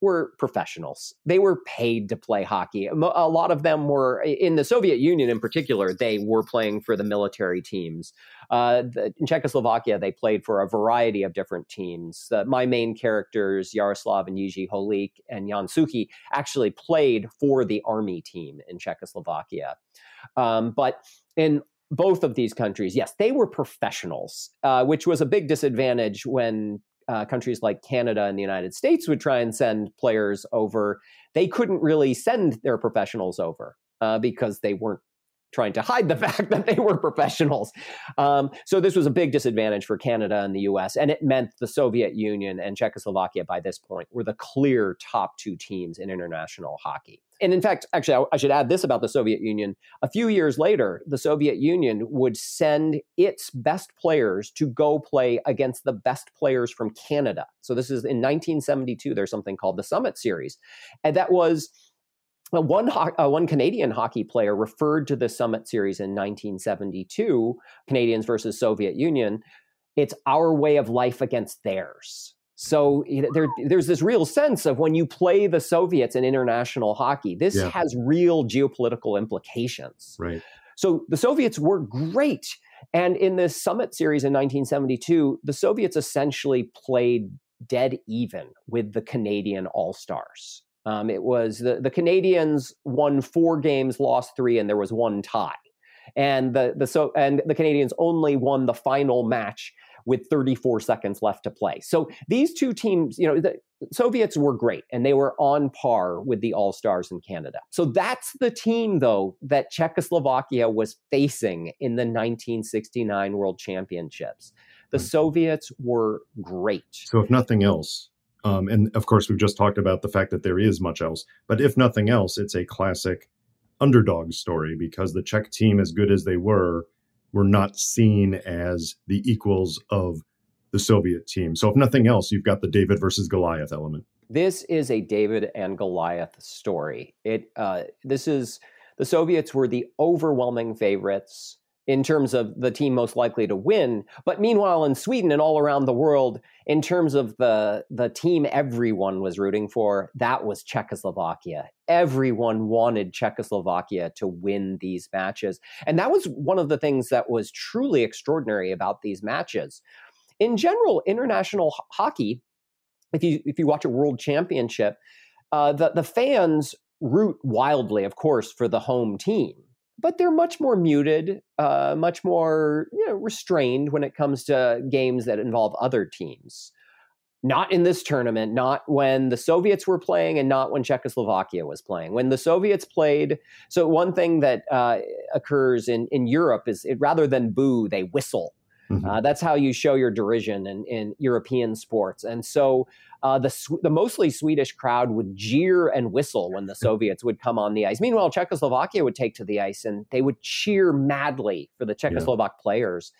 were professionals. They were paid to play hockey. A lot of them were in the Soviet Union, in particular. They were playing for the military teams. Uh, the, in Czechoslovakia, they played for a variety of different teams. my main characters, Jaroslav and Jiří Holík and Jan Suchý, actually played for the army team in Czechoslovakia. Um, but in both of these countries, yes, they were professionals, uh, which was a big disadvantage when uh, countries like Canada and the United States would try and send players over. They couldn't really send their professionals over uh, because they weren't trying to hide the fact that they were professionals. Um, so this was a big disadvantage for Canada and the US. And it meant the Soviet Union and Czechoslovakia by this point were the clear top two teams in international hockey. And in fact, actually, I, should add this about the Soviet Union. A few years later, the Soviet Union would send its best players to go play against the best players from Canada. So this is in 1972. There's something called the Summit Series. And that was one, uh, one Canadian hockey player referred to the Summit Series in 1972, Canadians versus Soviet Union. It's our way of life against theirs. So you know, there, there's this real sense of when you play the Soviets in international hockey, this yeah. has real geopolitical implications. Right. So the Soviets were great. And in this Summit Series in 1972, the Soviets essentially played dead even with the Canadian All Stars. Um, it was the, the Canadians won four games, lost three, and there was one tie. And the the so and the Canadians only won the final match with 34 seconds left to play. So these two teams, you know, the Soviets were great and they were on par with the All Stars in Canada. So that's the team, though, that Czechoslovakia was facing in the 1969 World Championships. The hmm. Soviets were great. So, if nothing else, um, and of course, we've just talked about the fact that there is much else. But if nothing else, it's a classic underdog story because the Czech team, as good as they were, were not seen as the equals of the Soviet team. So, if nothing else, you've got the David versus Goliath element. This is a David and Goliath story. It uh, this is the Soviets were the overwhelming favorites in terms of the team most likely to win. But meanwhile, in Sweden and all around the world, in terms of the the team everyone was rooting for, that was Czechoslovakia. Everyone wanted Czechoslovakia to win these matches, and that was one of the things that was truly extraordinary about these matches. In general, international hockey, if you if you watch a World Championship, uh, the the fans root wildly, of course, for the home team but they're much more muted, uh, much more you know, restrained when it comes to games that involve other teams. Not in this tournament, not when the Soviets were playing, and not when Czechoslovakia was playing. When the Soviets played, so one thing that uh, occurs in, in Europe is it, rather than boo, they whistle. Mm-hmm. Uh, that's how you show your derision in, in European sports. And so uh, the the mostly Swedish crowd would jeer and whistle when the Soviets would come on the ice. Meanwhile, Czechoslovakia would take to the ice and they would cheer madly for the Czechoslovak yeah. players.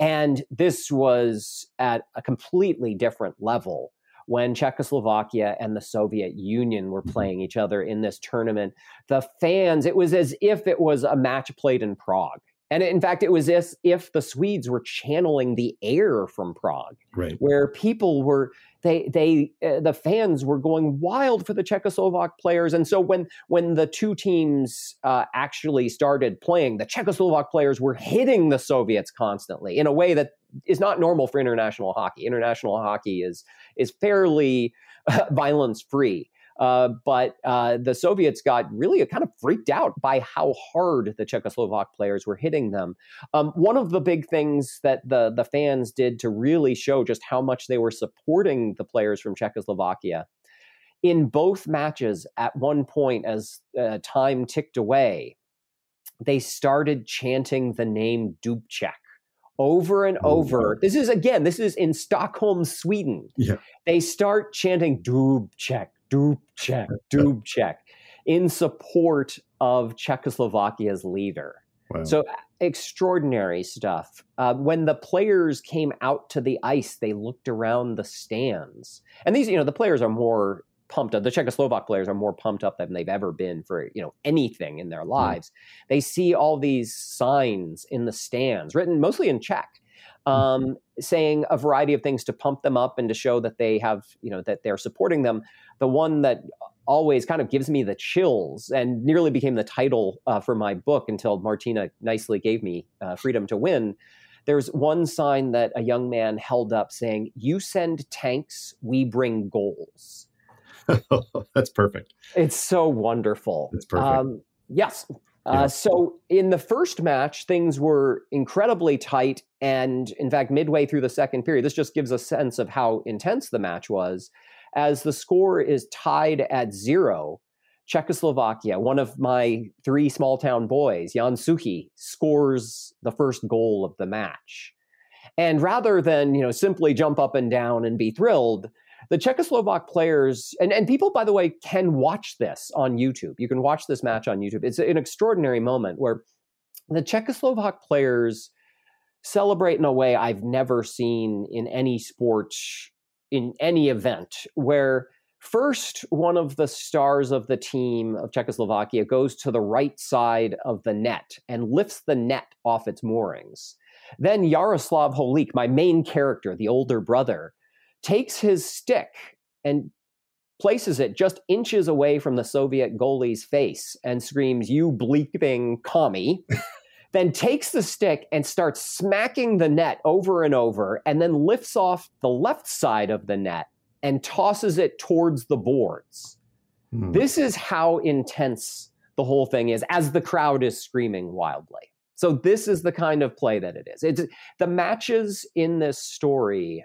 And this was at a completely different level when Czechoslovakia and the Soviet Union were mm-hmm. playing each other in this tournament. The fans, it was as if it was a match played in Prague. And in fact, it was as if the Swedes were channeling the air from Prague, right. where people were they they uh, the fans were going wild for the Czechoslovak players. And so when when the two teams uh, actually started playing, the Czechoslovak players were hitting the Soviets constantly in a way that is not normal for international hockey. International hockey is is fairly violence free. Uh, but uh, the Soviets got really kind of freaked out by how hard the Czechoslovak players were hitting them. Um, one of the big things that the the fans did to really show just how much they were supporting the players from Czechoslovakia in both matches. At one point, as uh, time ticked away, they started chanting the name Dubček over and oh, over. This is again, this is in Stockholm, Sweden. Yeah. They start chanting Dubček, Dubček, Dubček in support of Czechoslovakia's leader. Wow. So extraordinary stuff. Uh, when the players came out to the ice, they looked around the stands, and these, you know, the players are more pumped up. The Czechoslovak players are more pumped up than they've ever been for you know anything in their lives. Mm. They see all these signs in the stands, written mostly in Czech. Um, saying a variety of things to pump them up and to show that they have you know that they're supporting them. The one that always kind of gives me the chills and nearly became the title uh, for my book until Martina nicely gave me uh, freedom to win. There's one sign that a young man held up saying, You send tanks, we bring goals. That's perfect. It's so wonderful. It's perfect. Um, yes. Uh, so in the first match, things were incredibly tight. And in fact, midway through the second period, this just gives a sense of how intense the match was. As the score is tied at zero, Czechoslovakia, one of my three small town boys, Jan Suchý, scores the first goal of the match. And rather than, you know, simply jump up and down and be thrilled, the Czechoslovak players, and, and people, by the way, can watch this on YouTube. You can watch this match on YouTube. It's an extraordinary moment where the Czechoslovak players celebrate in a way I've never seen in any sport, in any event, where first one of the stars of the team of Czechoslovakia goes to the right side of the net and lifts the net off its moorings. Then Jaroslav Holík, my main character, the older brother, takes his stick and places it just inches away from the Soviet goalie's face and screams, You bleeping commie. then takes the stick and starts smacking the net over and over, and then lifts off the left side of the net and tosses it towards the boards. Hmm. This is how intense the whole thing is as the crowd is screaming wildly. So this is the kind of play that it is. It's the matches in this story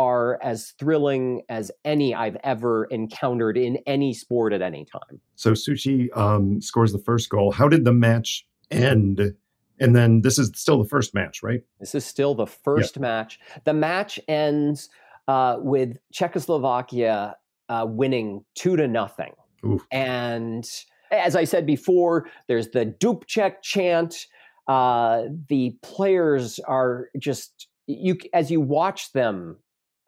are as thrilling as any I've ever encountered in any sport at any time. So Suchý um, scores the first goal. How did the match end? And then this is still the first match, right? This is still the first yeah. match. The match ends uh, with Czechoslovakia uh, winning two to nothing. Oof. And as I said before, there's the Dubček chant. Uh, the players are just you as you watch them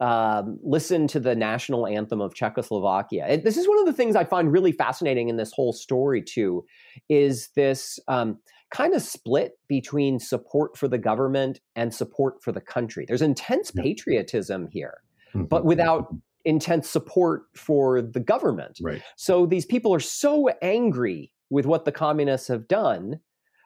um, listen to the national anthem of Czechoslovakia. And this is one of the things I find really fascinating in this whole story too, is this um, kind of split between support for the government and support for the country. There's intense patriotism here, mm-hmm. but without intense support for the government. Right. So these people are so angry with what the communists have done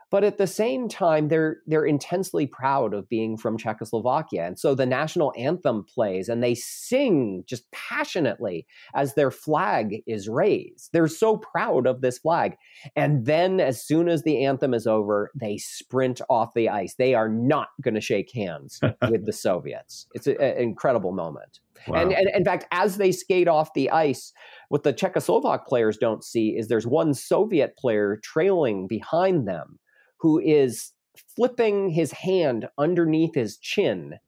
but at the same time they're they're intensely proud of being from Czechoslovakia. And so the national anthem plays and they sing just passionately as their flag is raised. They're so proud of this flag. And then as soon as the anthem is over they sprint off the ice. They are not going to shake hands with the soviets. It's an incredible moment. Wow. And, and, in fact, as they skate off the ice, what the Czechoslovak players don't see is there's one Soviet player trailing behind them who is flipping his hand underneath his chin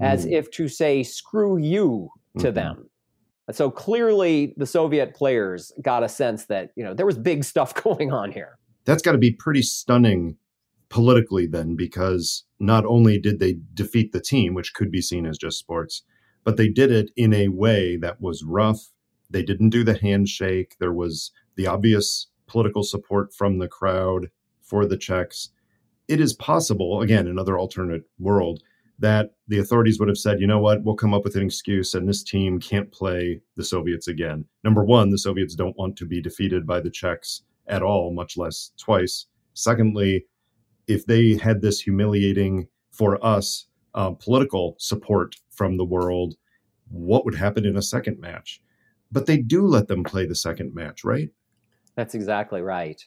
as mm. if to say, screw you to mm-hmm. them. So clearly, the Soviet players got a sense that you know there was big stuff going on here. That's got to be pretty stunning politically, then, because not only did they defeat the team, which could be seen as just sports, but they did it in a way that was rough. They didn't do the handshake. There was the obvious political support from the crowd for the Czechs. it is possible, again, another alternate world, that the authorities would have said, you know what, we'll come up with an excuse and this team can't play the Soviets again. Number one, the Soviets don't want to be defeated by the Czechs at all, much less twice. Secondly, if they had this humiliating for us uh, political support from the world, what would happen in a second match? But they do let them play the second match, right? That's exactly right.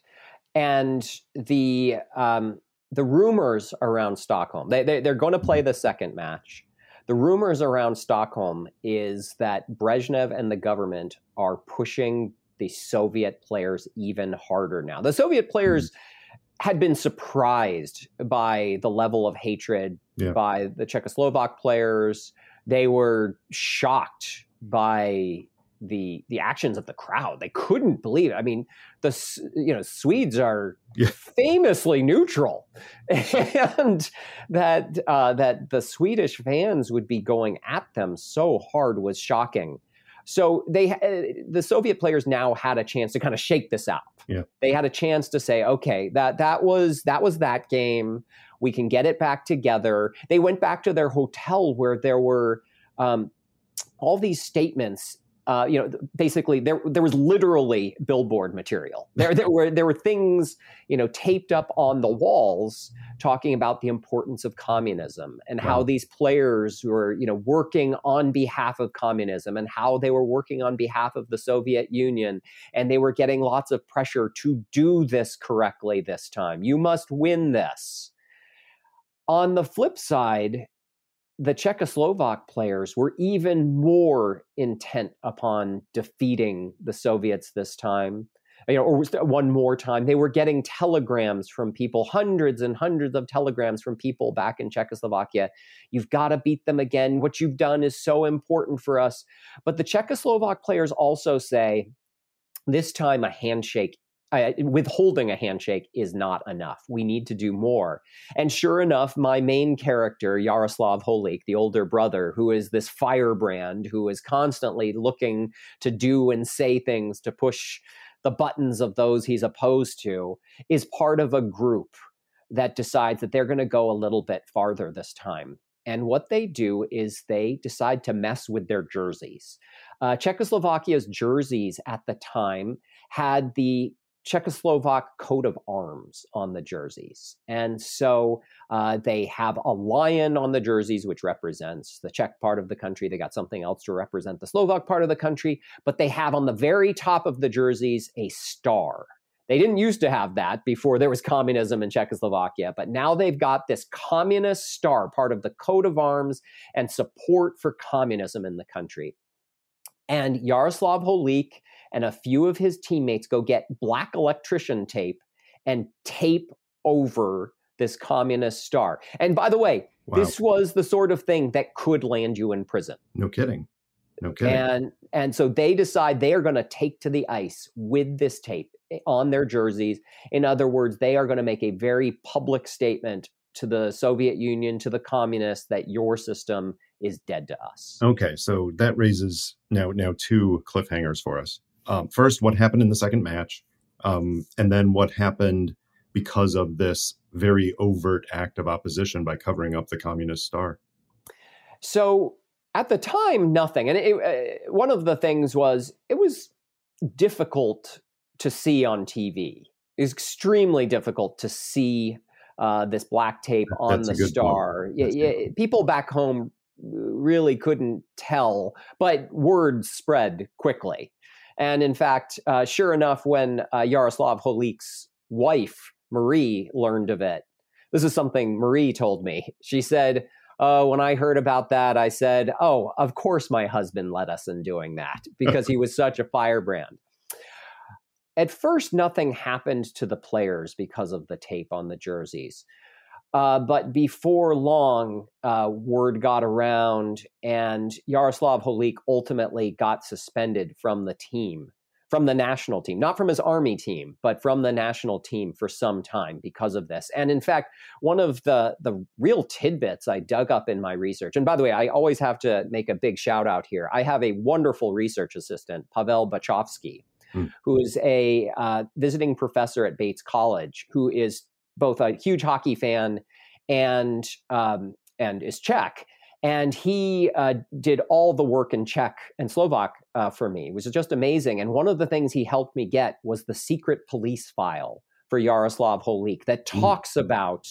And the um, the rumors around Stockholm, they, they, they're going to play the second match. The rumors around Stockholm is that Brezhnev and the government are pushing the Soviet players even harder now. The Soviet players mm-hmm. had been surprised by the level of hatred yeah. by the Czechoslovak players. They were shocked by the the actions of the crowd. They couldn't believe it. I mean, the you know Swedes are yeah. famously neutral, and that uh, that the Swedish fans would be going at them so hard was shocking. So they uh, the Soviet players now had a chance to kind of shake this out. Yeah. They had a chance to say, okay, that that was that was that game. We can get it back together. They went back to their hotel where there were um, all these statements uh, you know, basically there there was literally billboard material. There there were there were things you know taped up on the walls talking about the importance of communism and wow. how these players were you know working on behalf of communism and how they were working on behalf of the Soviet Union and they were getting lots of pressure to do this correctly this time. You must win this. On the flip side, the Czechoslovak players were even more intent upon defeating the Soviets this time. You know, or one more time, they were getting telegrams from people, hundreds and hundreds of telegrams from people back in Czechoslovakia. You've got to beat them again. What you've done is so important for us. But the Czechoslovak players also say, this time a handshake withholding a handshake is not enough. We need to do more. And sure enough, my main character, Jaroslav Holík, the older brother, who is this firebrand, who is constantly looking to do and say things to push the buttons of those he's opposed to, is part of a group that decides that they're going to go a little bit farther this time. And what they do is they decide to mess with their jerseys. Uh, Czechoslovakia's jerseys at the time had the Czechoslovak coat of arms on the jerseys. And so uh, they have a lion on the jerseys, which represents the Czech part of the country. They got something else to represent the Slovak part of the country, but they have on the very top of the jerseys a star. They didn't used to have that before there was communism in Czechoslovakia, but now they've got this communist star, part of the coat of arms and support for communism in the country. And Jaroslav Holík and a few of his teammates go get black electrician tape and tape over this communist star. And by the way, wow. this was the sort of thing that could land you in prison. No kidding. No kidding. And and so they decide they are going to take to the ice with this tape eh, on their jerseys. In other words, they are going to make a very public statement to the Soviet Union, to the communists, that your system is dead to us. Okay, so that raises now now two cliffhangers for us um, first what happened in the second match, um, and then what happened because of this very overt act of opposition by covering up the communist star. So at the time, nothing. And it, uh, one of the things was it was difficult to see on TV. It was extremely difficult to see uh, this black tape on That's the star. Yeah, yeah, people back home really couldn't tell, but word spread quickly. And in fact, uh, sure enough, when uh, Jaroslav Holík's wife, Marie, learned of it, this is something Marie told me. She said, uh, when I heard about that, I said, Oh, of course my husband led us in doing that because he was such a firebrand. At first, nothing happened to the players because of the tape on the jerseys. Uh, but before long, uh, word got around, and Jaroslav Holík ultimately got suspended from the team, from the national team, not from his army team, but from the national team for some time because of this. And in fact, one of the the real tidbits I dug up in my research, and by the way, I always have to make a big shout out here. I have a wonderful research assistant, Pavel Bachovsky, hmm. who is a uh, visiting professor at Bates College, who is both a huge hockey fan and um, and is Czech. And he uh, did all the work in Czech and Slovak uh, for me, which is just amazing. And one of the things he helped me get was the secret police file for Jaroslav Holík that mm. talks mm-hmm. about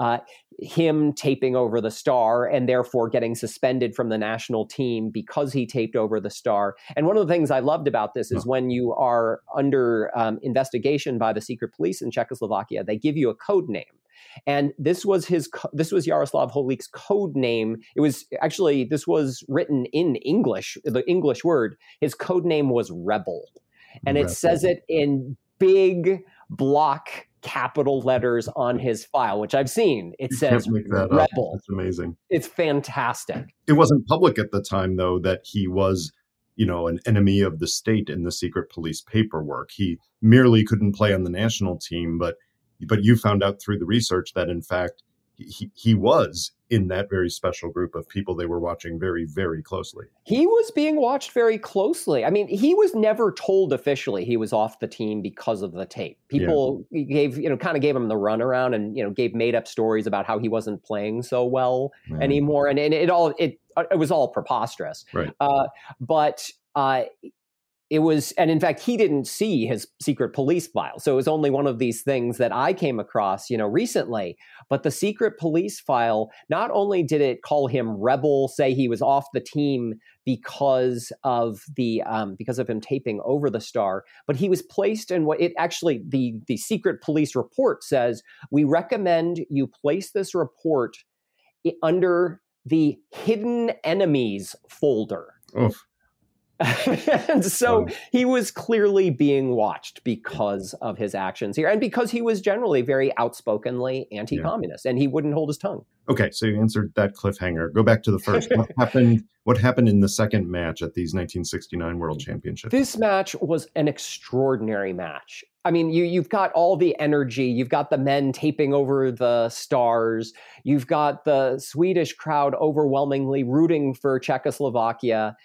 uh, him taping over the star and therefore getting suspended from the national team because he taped over the star. And one of the things I loved about this is when you are under um, investigation by the secret police in Czechoslovakia, they give you a code name. And this was his this was Jaroslav Holík's code name. It was actually this was written in English, the English word. His code name was Rebel. And Rebel. it says it in big block capital letters on his file, which I've seen. It you says Rebel. It's amazing. It's fantastic. It wasn't public at the time, though, that he was, you know, an enemy of the state in the secret police paperwork. He merely couldn't play on the national team, but but you found out through the research that in fact he, he was in that very special group of people they were watching very very closely. He was being watched very closely. I mean he was never told officially he was off the team because of the tape. People yeah. gave you know kind of gave him the runaround and you know gave made up stories about how he wasn't playing so well Man. anymore. And, and it all it it was all preposterous. Right. Uh, but uh, it was and in fact he didn't see his secret police file. So it was only one of these things that i came across you know recently. But the secret police file not only did it call him rebel say he was off the team because of the um, because of him taping over the star but he was placed in what it actually the the secret police report says we recommend you place this report under the hidden enemies folder. Oof. and so he was clearly being watched because of his actions here and because he was generally very outspokenly anti-communist yeah. and he wouldn't hold his tongue. Okay, so you answered that cliffhanger. Go back to the first. what happened what happened in the second match at these 1969 World Championships? This match was an extraordinary match. I mean, you you've got all the energy. You've got the men taping over the stars. You've got the Swedish crowd overwhelmingly rooting for Czechoslovakia.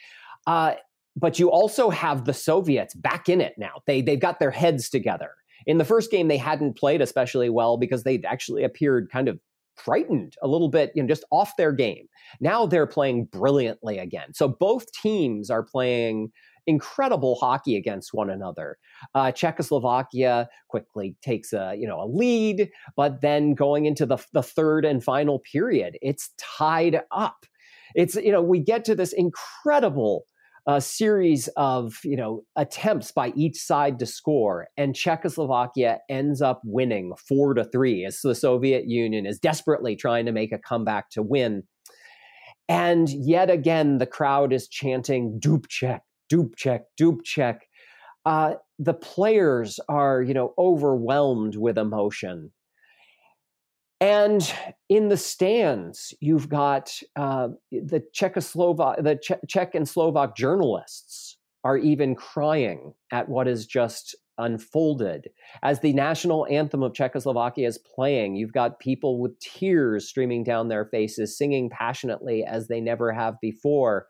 Uh, but you also have the Soviets back in it now. They they've got their heads together. In the first game, they hadn't played especially well because they'd actually appeared kind of frightened a little bit, you know, just off their game. Now they're playing brilliantly again. So both teams are playing incredible hockey against one another. Uh, Czechoslovakia quickly takes a you know a lead, but then going into the the third and final period, it's tied up. It's you know we get to this incredible a series of you know attempts by each side to score, and Czechoslovakia ends up winning four to three as the Soviet Union is desperately trying to make a comeback to win. And yet again, the crowd is chanting "Dubček, Dubček, Dubček." Uh, the players are, you know, overwhelmed with emotion. And in the stands, you've got uh, the Czechoslovak, the Czech and Slovak journalists are even crying at what is just unfolded. As the national anthem of Czechoslovakia is playing, you've got people with tears streaming down their faces, singing passionately as they never have before.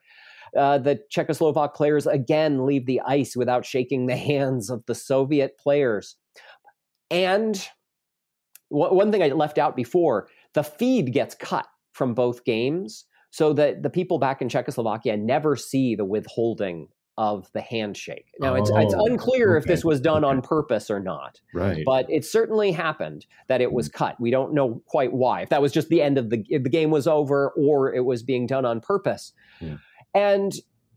Uh, the Czechoslovak players again leave the ice without shaking the hands of the Soviet players. And one thing I left out before the feed gets cut from both games so that the people back in Czechoslovakia never see the withholding of the handshake. Now it's it's oh, unclear okay. if this was done on purpose or not. Right. But it certainly happened that it was cut. We don't know quite why. If that was just the end of the the game was over or it was being done on purpose. Yeah. And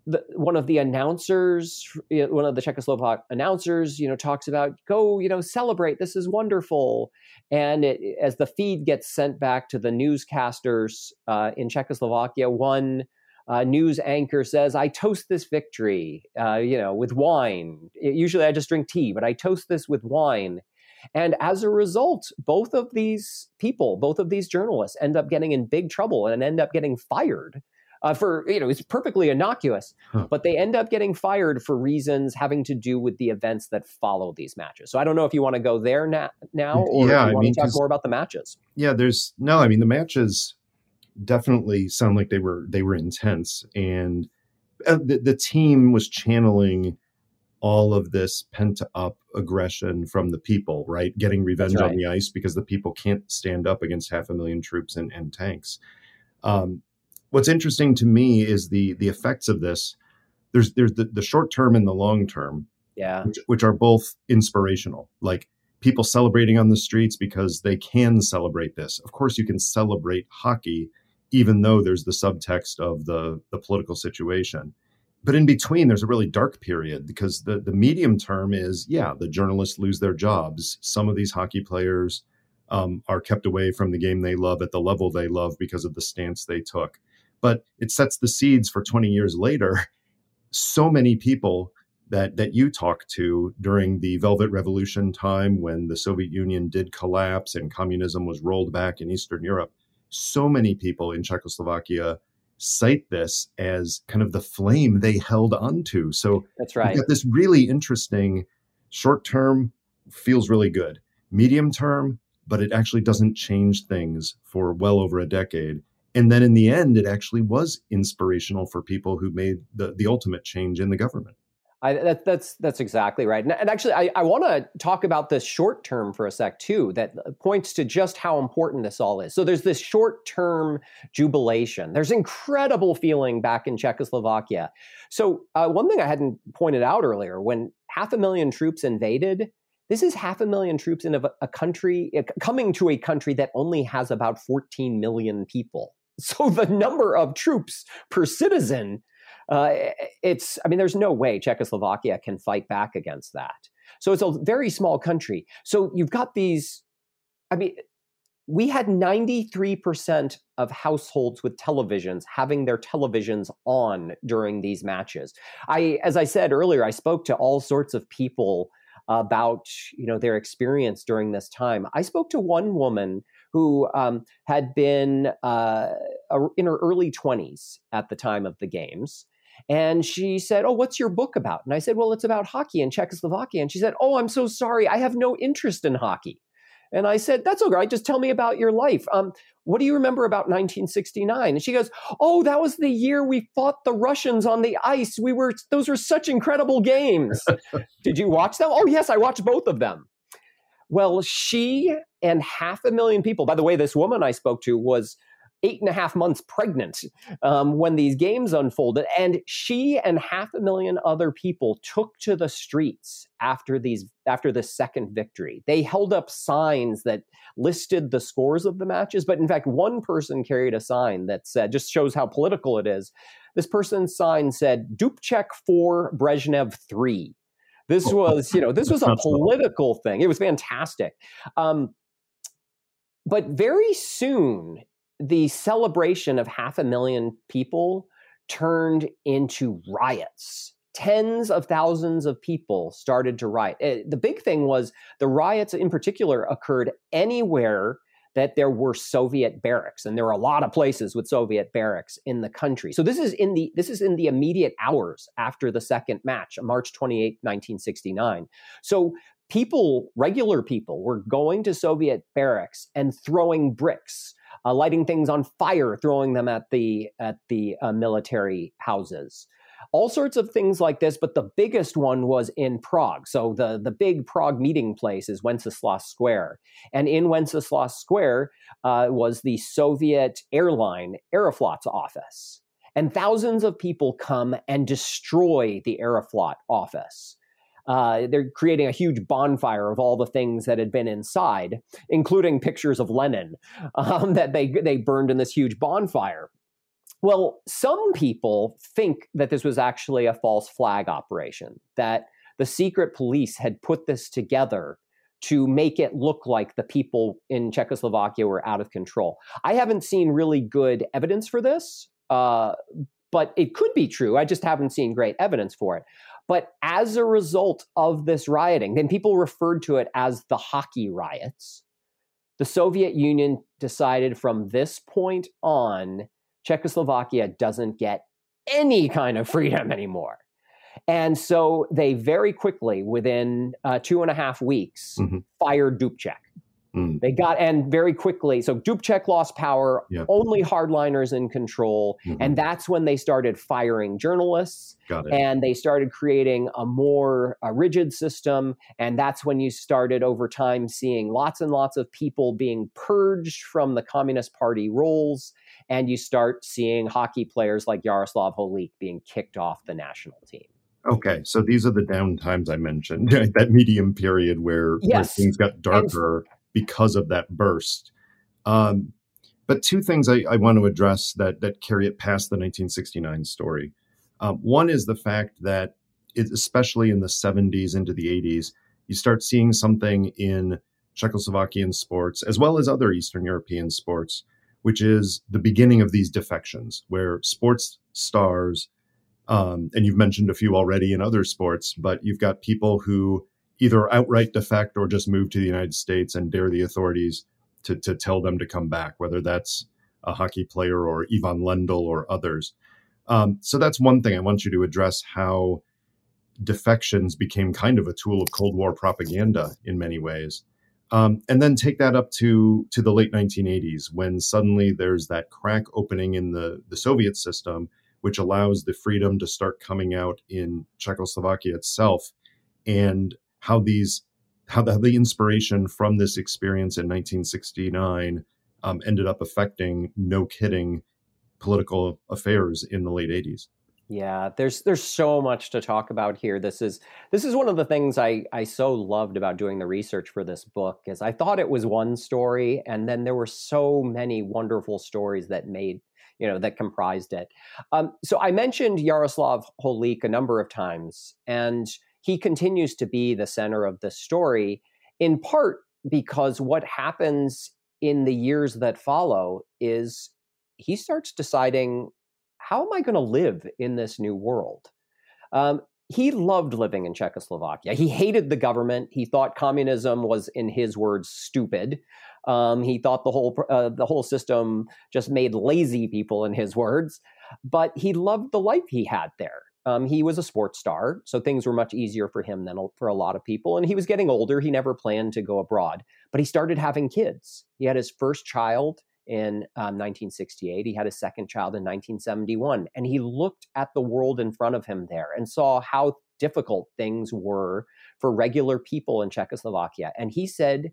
the, one of the announcers, one of the Czechoslovak announcers, you know, talks about go, you know, celebrate. This is wonderful. And it, as the feed gets sent back to the newscasters uh, in Czechoslovakia, one uh, news anchor says, "I toast this victory, uh, you know, with wine. Usually, I just drink tea, but I toast this with wine." And as a result, both of these people, both of these journalists, end up getting in big trouble and end up getting fired uh, for you know it's perfectly innocuous, huh. but they end up getting fired for reasons having to do with the events that follow these matches. So I don't know if you want to go there na- now, or yeah, if you want mean, to talk more about the matches. Yeah, there's no. I mean, the matches definitely sound like they were they were intense, and uh, the, the team was channeling all of this pent up aggression from the people, right? Getting revenge right. on the ice because the people can't stand up against half a million troops and, and tanks. Um, what's interesting to me is the the effects of this. There's there's the, the short term and the long term, yeah, which, which are both inspirational. Like people celebrating on the streets because they can celebrate this. Of course, you can celebrate hockey, even though there's the subtext of the the political situation but in between there's a really dark period because the the medium term is yeah the journalists lose their jobs some of these hockey players um, are kept away from the game they love at the level they love because of the stance they took but it sets the seeds for 20 years later so many people that that you talked to during the velvet revolution time when the soviet union did collapse and communism was rolled back in eastern europe so many people in czechoslovakia cite this as kind of the flame they held onto. So that's right. got this really interesting short term feels really good, medium term, but it actually doesn't change things for well over a decade. And then in the end, it actually was inspirational for people who made the, the ultimate change in the government. I, that, that's that's exactly right. And, and actually, I, I want to talk about the short term for a sec too. That points to just how important this all is. So there's this short term jubilation. There's incredible feeling back in Czechoslovakia. So uh, one thing I hadn't pointed out earlier: when half a million troops invaded, this is half a million troops in a, a country coming to a country that only has about 14 million people. So the number of troops per citizen uh, it's, I mean, there's no way Czechoslovakia can fight back against that. So it's a very small country. So you've got these, I mean, we had 93% of households with televisions having their televisions on during these matches. I, as I said earlier, I spoke to all sorts of people about you know their experience during this time. I spoke to one woman who um, had been uh, in her early 20s at the time of the games. And she said, Oh, what's your book about? And I said, Well, it's about hockey in Czechoslovakia. And she said, Oh, I'm so sorry. I have no interest in hockey. And I said, That's all right. Just tell me about your life. Um, what do you remember about 1969? And she goes, Oh, that was the year we fought the Russians on the ice. We were, those were such incredible games. Did you watch them? Oh, yes, I watched both of them. Well, she and half a million people, by the way, this woman I spoke to was eight and a half months pregnant um, when these games unfolded. And she and half a million other people took to the streets after these after the second victory. They held up signs that listed the scores of the matches, but in fact, one person carried a sign that said, just shows how political it is. This person's sign said Dubček four, Brezhnev three. This was, you know, this was a political thing. It was fantastic. Um, but very soon the celebration of half a million people turned into riots. Tens of thousands of people started to riot. Eh, the big thing was the riots, in particular, occurred anywhere that there were Soviet barracks, and there were a lot of places with Soviet barracks in the country. So this is in the this is in the immediate hours after the second match, March 28, 1969. So people, regular people, were going to Soviet barracks and throwing bricks uh, lighting things on fire, throwing them at the at the uh, military houses. All sorts of things like this, but the biggest one was in Prague. So the, the big Prague meeting place is Wenceslas Square. And in Wenceslas Square uh, was the Soviet airline Aeroflot's office. And thousands of people come and destroy the Aeroflot office. Uh, they're creating a huge bonfire of all the things that had been inside, including pictures of Lenin um, that they they burned in this huge bonfire. Well, some people think that this was actually a false flag operation, that the secret police had put this together to make it look like the people in Czechoslovakia were out of control. I haven't seen really good evidence for this, uh, but it could be true. I just haven't seen great evidence for it. But as a result of this rioting, then people referred to it as the hockey riots. The Soviet Union decided from this point on, Czechoslovakia doesn't get any kind of freedom anymore. And so they very quickly, within uh, two and a half weeks, mm-hmm. fired Dubček. Hmm. They got and very quickly. So Dubček lost power. Yeah. Only hardliners in control, Mhm. and that's when they started firing journalists and they started creating a more a rigid system and that's when you started over time seeing lots and lots of people being purged from the communist party roles and you start seeing hockey players like Jaroslav Holík being kicked off the national team Okay, so these are the down times I mentioned, that medium period where, where things got darker because of that burst. Um, but two things I, I want to address that that carry it past the 1969 story. Um, one is the fact that, it, especially in the 70s into the 80s, you start seeing something in Czechoslovakian sports as well as other Eastern European sports, which is the beginning of these defections, where sports stars um, and you've mentioned a few already in other sports, but you've got people who either outright defect or just move to the United States and dare the authorities to, to tell them to come back, whether that's a hockey player or Ivan Lendl or others. Um, so that's one thing I want you to address how defections became kind of a tool of Cold War propaganda in many ways. Um, and then take that up to to the late 1980s when suddenly there's that crack opening in the, the Soviet system which allows the freedom to start coming out in Czechoslovakia itself, and how these how the, the inspiration from this experience in 1969 um, ended up affecting, no kidding, political affairs in the late 80s. Yeah, there's there's so much to talk about here. This is this is one of the things I I so loved about doing the research for this book is I thought it was one story and then there were so many wonderful stories that made you know that comprised it. Um, so I mentioned Jaroslav Holík a number of times, and he continues to be the center of the story in part because what happens in the years that follow is he starts deciding how am I going to live in this new world? Um, he loved living in Czechoslovakia. He hated the government. He thought communism was, in his words, stupid. Um, he thought the whole uh, the whole system just made lazy people, in his words. But he loved the life he had there. Um, he was a sports star, so things were much easier for him than for a lot of people. And he was getting older. He never planned to go abroad, but he started having kids. He had his first child in um, 1968. He had a second child in 1971. And he looked at the world in front of him there and saw how difficult things were for regular people in Czechoslovakia. And he said,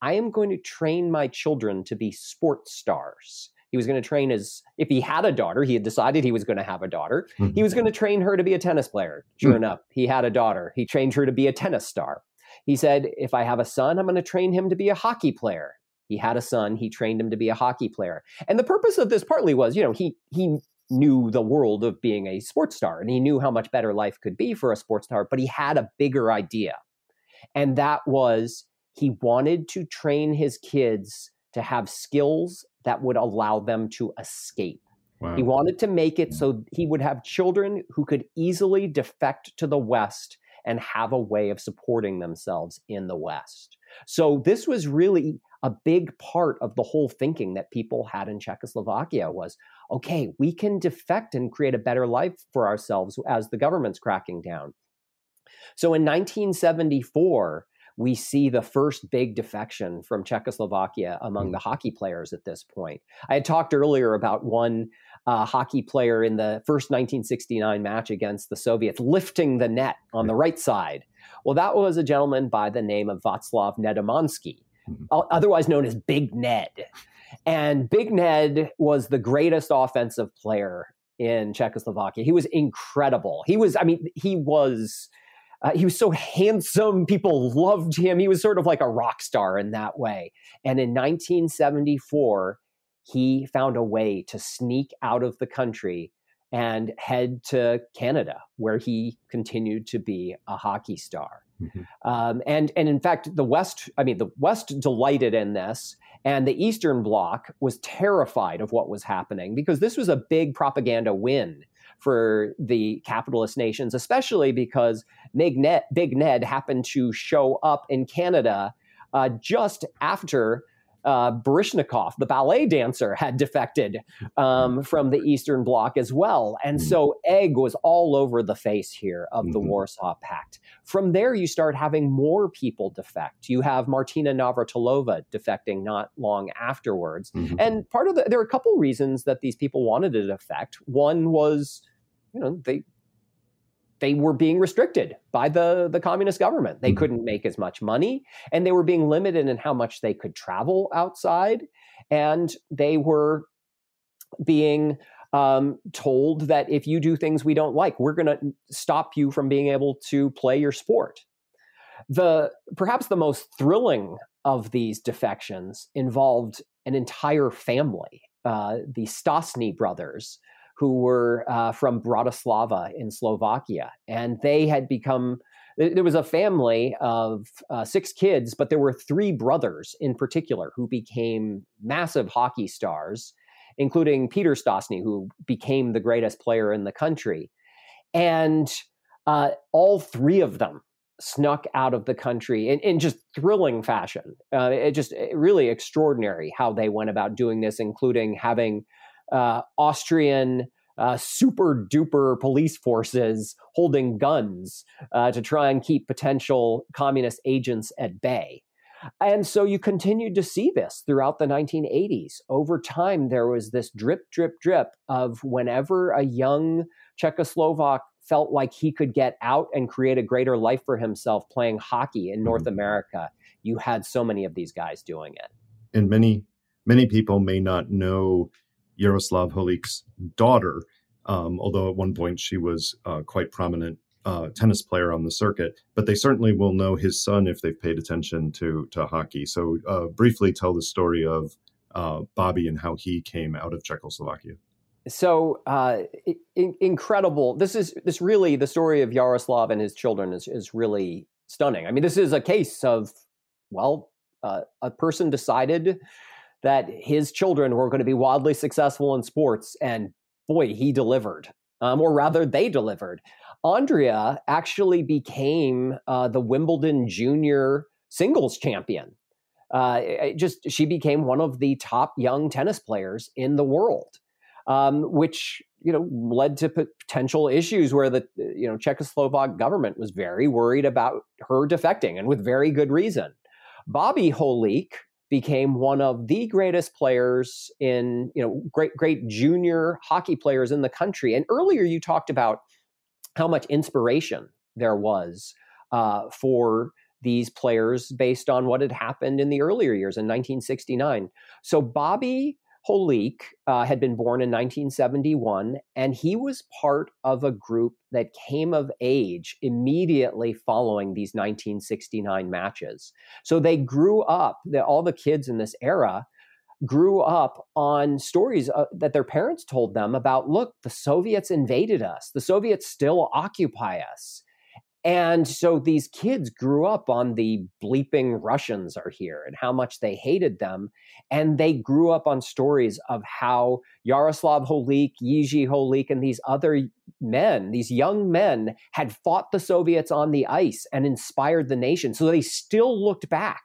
I am going to train my children to be sports stars. He was going to train his, if he had a daughter, he had decided he was going to have a daughter. Mhm. He was going to train her to be a tennis player. Sure Hmm. enough, he had a daughter. He trained her to be a tennis star. He said, if I have a son, I'm going to train him to be a hockey player. He had a son. He trained him to be a hockey player. And the purpose of this partly was, you know, he he knew the world of being a sports star and he knew how much better life could be for a sports star, but he had a bigger idea. And that was he wanted to train his kids to have skills that would allow them to escape. Wow. He wanted to make it hmm. so he would have children who could easily defect to the West and have a way of supporting themselves in the West. So this was really a big part of the whole thinking that people had in Czechoslovakia was okay, we can defect and create a better life for ourselves as the government's cracking down. So in 1974, we see the first big defection from Czechoslovakia among the hockey players at this point. I had talked earlier about one uh, hockey player in the first 1969 match against the Soviets lifting the net on the right side. Well, that was a gentleman by the name of Václav Nedomansky, otherwise known as Big Ned. And Big Ned was the greatest offensive player in Czechoslovakia. He was incredible. He was, I mean, he was. Uh, he was so handsome. People loved him. He was sort of like a rock star in that way. And in 1974, he found a way to sneak out of the country and head to Canada, where he continued to be a hockey star. Mhm. Um, and and in fact, the West, I mean, the West delighted in this, and the Eastern Bloc was terrified of what was happening because this was a big propaganda win for the capitalist nations, especially because Big Ned, Big Ned happened to show up in Canada uh, just after uh, Baryshnikov, the ballet dancer, had defected um, from the Eastern Bloc as well. And mm-hmm. so egg was all over the face here of the mm-hmm. Warsaw Pact. From there, you start having more people defect. You have Martina Navratilova defecting not long afterwards. Mm-hmm. And part of the, there are a couple reasons that these people wanted to defect. One was, you know, they they were being restricted by the, the communist government. They mm-hmm. couldn't make as much money, and they were being limited in how much they could travel outside. And they were being um, told that if you do things we don't like, we're going to stop you from being able to play your sport. The perhaps the most thrilling of these defections involved an entire family, uh, the Stastny brothers, who were uh, from Bratislava in Slovakia. And they had become, there was a family of uh, six kids, but there were three brothers in particular who became massive hockey stars, including Peter Stastny, who became the greatest player in the country. And uh, all three of them snuck out of the country in, in just thrilling fashion. Uh, it just really extraordinary how they went about doing this, including having uh, Austrian uh, super duper police forces holding guns uh, to try and keep potential communist agents at bay. And so you continued to see this throughout the 1980s. Over time, there was this drip, drip, drip of whenever a young Czechoslovak felt like he could get out and create a greater life for himself playing hockey in North mm-hmm. America, you had so many of these guys doing it. And many, many people may not know Jaroslav Holík's daughter, um, although at one point she was uh, quite prominent uh, tennis player on the circuit. But they certainly will know his son if they've paid attention to to hockey. So uh, briefly tell the story of uh, Bobby and how he came out of Czechoslovakia. So uh, in- incredible! This is this really the story of Jaroslav and his children is is really stunning. I mean, this is a case of well, uh, a person decided that his children were going to be wildly successful in sports, and boy, he delivered, um, or rather, they delivered. Andrea actually became uh, the Wimbledon junior singles champion. Uh, just she became one of the top young tennis players in the world, um, which you know led to potential issues where the you know Czechoslovak government was very worried about her defecting, and with very good reason. Bobby Holík, became one of the greatest players in, you know, great, great junior hockey players in the country. And earlier you talked about how much inspiration there was uh, for these players based on what had happened in the earlier years in 1969. So Bobby Holík uh, had been born in 1971, and he was part of a group that came of age immediately following these 1969 matches. So they grew up, the, all the kids in this era grew up on stories uh, that their parents told them about look, the Soviets invaded us, the Soviets still occupy us. And so these kids grew up on the bleeping Russians are here and how much they hated them. And they grew up on stories of how Jaroslav Holík, Jiří Holík, and these other men, these young men, had fought the Soviets on the ice and inspired the nation. So they still looked back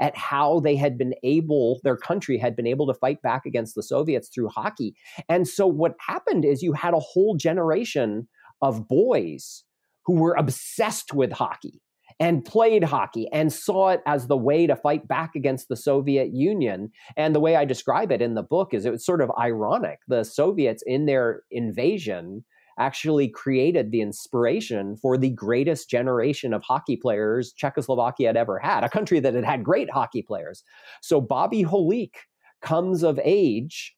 at how they had been able, their country had been able to fight back against the Soviets through hockey. And so what happened is you had a whole generation of boys who were obsessed with hockey and played hockey and saw it as the way to fight back against the Soviet Union. And the way I describe it in the book is it was sort of ironic. The Soviets, in their invasion, actually created the inspiration for the greatest generation of hockey players Czechoslovakia had ever had, a country that had had great hockey players. So Bobby Holík comes of age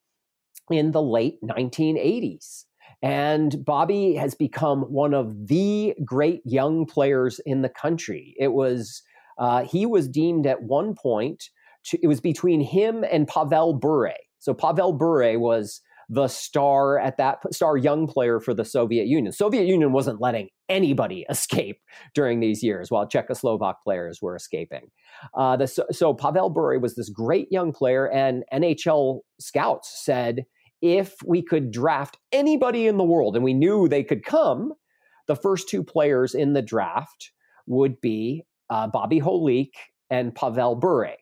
in the late 1980s. And Bobby has become one of the great young players in the country. It was, uh, he was deemed at one point, to, it was between him and Pavel Bure. So Pavel Bure was the star at that star young player for the Soviet Union. Soviet Union wasn't letting anybody escape during these years, while Czechoslovak players were escaping. Uh, the, so, so Pavel Bure was this great young player, and NHL scouts said if we could draft anybody in the world and we knew they could come, the first two players in the draft would be uh, Bobby Holík and Pavel Bure.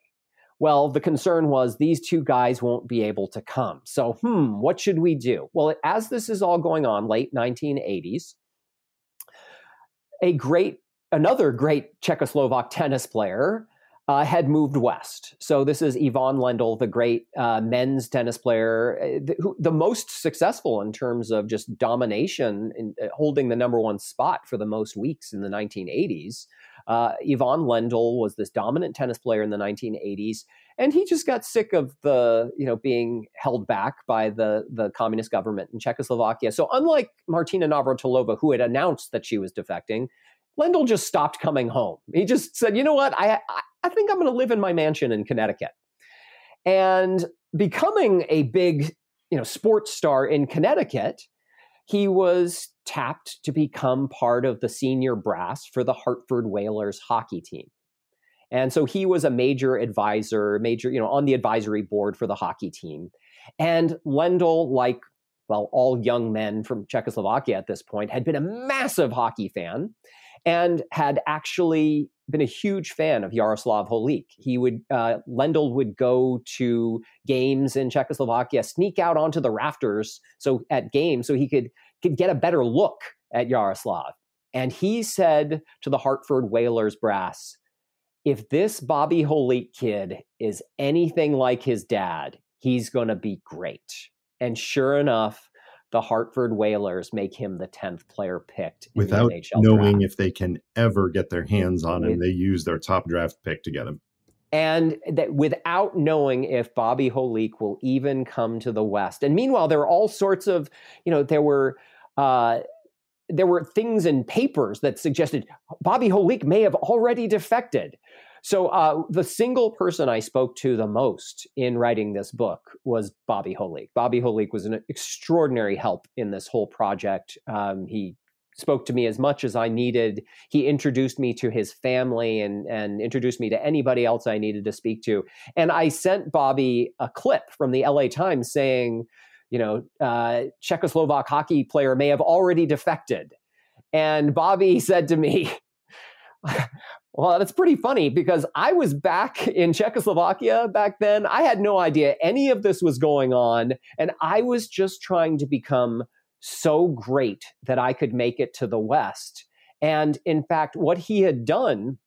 Well, the concern was these two guys won't be able to come. So, hmm, what should we do? Well, as this is all going on, late 1980s, a great, another great Czechoslovak tennis player uh, had moved west. So this is Ivan Lendl, the great uh, men's tennis player, uh, the, who, the, most successful in terms of just domination in uh, holding the number one spot for the most weeks in the 1980s. Uh, Ivan Lendl was this dominant tennis player in the 1980s, and he just got sick of the you know being held back by the the communist government in Czechoslovakia. So unlike Martina Navratilova, who had announced that she was defecting, Lendl just stopped coming home. He just said, "You know what? I I think I'm going to live in my mansion in Connecticut." And becoming a big, you know, sports star in Connecticut, he was tapped to become part of the senior brass for the Hartford Whalers hockey team. And so he was a major advisor, major, you know, on the advisory board for the hockey team. And Lendl, like well, all young men from Czechoslovakia at this point, had been a massive hockey fan and had actually been a huge fan of Jaroslav Holík. He would uh, Lendl would go to games in Czechoslovakia, sneak out onto the rafters so at games so he could could get a better look at Jaroslav. And he said to the Hartford Whalers brass, if this Bobby Holík kid is anything like his dad, he's going to be great. And sure enough, the Hartford Whalers make him the 10th player picked without knowing draft. if they can ever get their hands on him. They use their top draft pick to get him. And that without knowing if Bobby Holík will even come to the West. And meanwhile, there are all sorts of, you know, there were uh, there were things in papers that suggested Bobby Holík may have already defected. So uh, the single person I spoke to the most in writing this book was Bobby Holík. Bobby Holík was an extraordinary help in this whole project. Um, he spoke to me as much as I needed. He introduced me to his family and and introduced me to anybody else I needed to speak to. And I sent Bobby a clip from the LA Times saying, you know, uh, Czechoslovak hockey player may have already defected. And Bobby said to me, well, that's pretty funny because I was back in Czechoslovakia back then. I had no idea any of this was going on. And I was just trying to become so great that I could make it to the West. And in fact, what he had done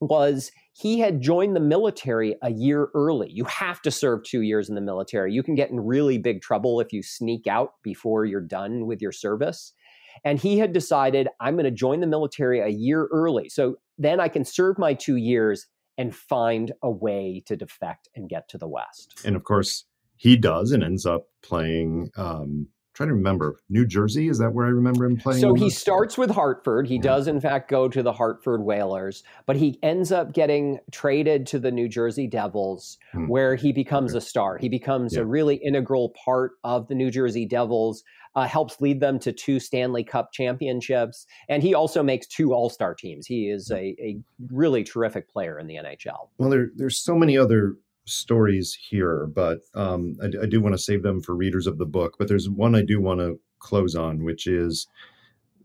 was he had joined the military a year early. You have to serve two years in the military. You can get in really big trouble if you sneak out before you're done with your service. And he had decided, I'm going to join the military a year early. So then I can serve my two years and find a way to defect and get to the West. And of course, he does and ends up playing. Um, trying to remember New Jersey. Is that where I remember him playing? So he starts with Hartford. He yeah. does, in fact, go to the Hartford Whalers, but he ends up getting traded to the New Jersey Devils, hmm. where he becomes okay. a star. He becomes yeah. a really integral part of the New Jersey Devils uh, helps lead them to two Stanley Cup championships, and he also makes two All Star teams. He is a, a really terrific player in the NHL. Well, there, there's so many other stories here, but um, I, I do want to save them for readers of the book. But there's one I do want to close on, which is,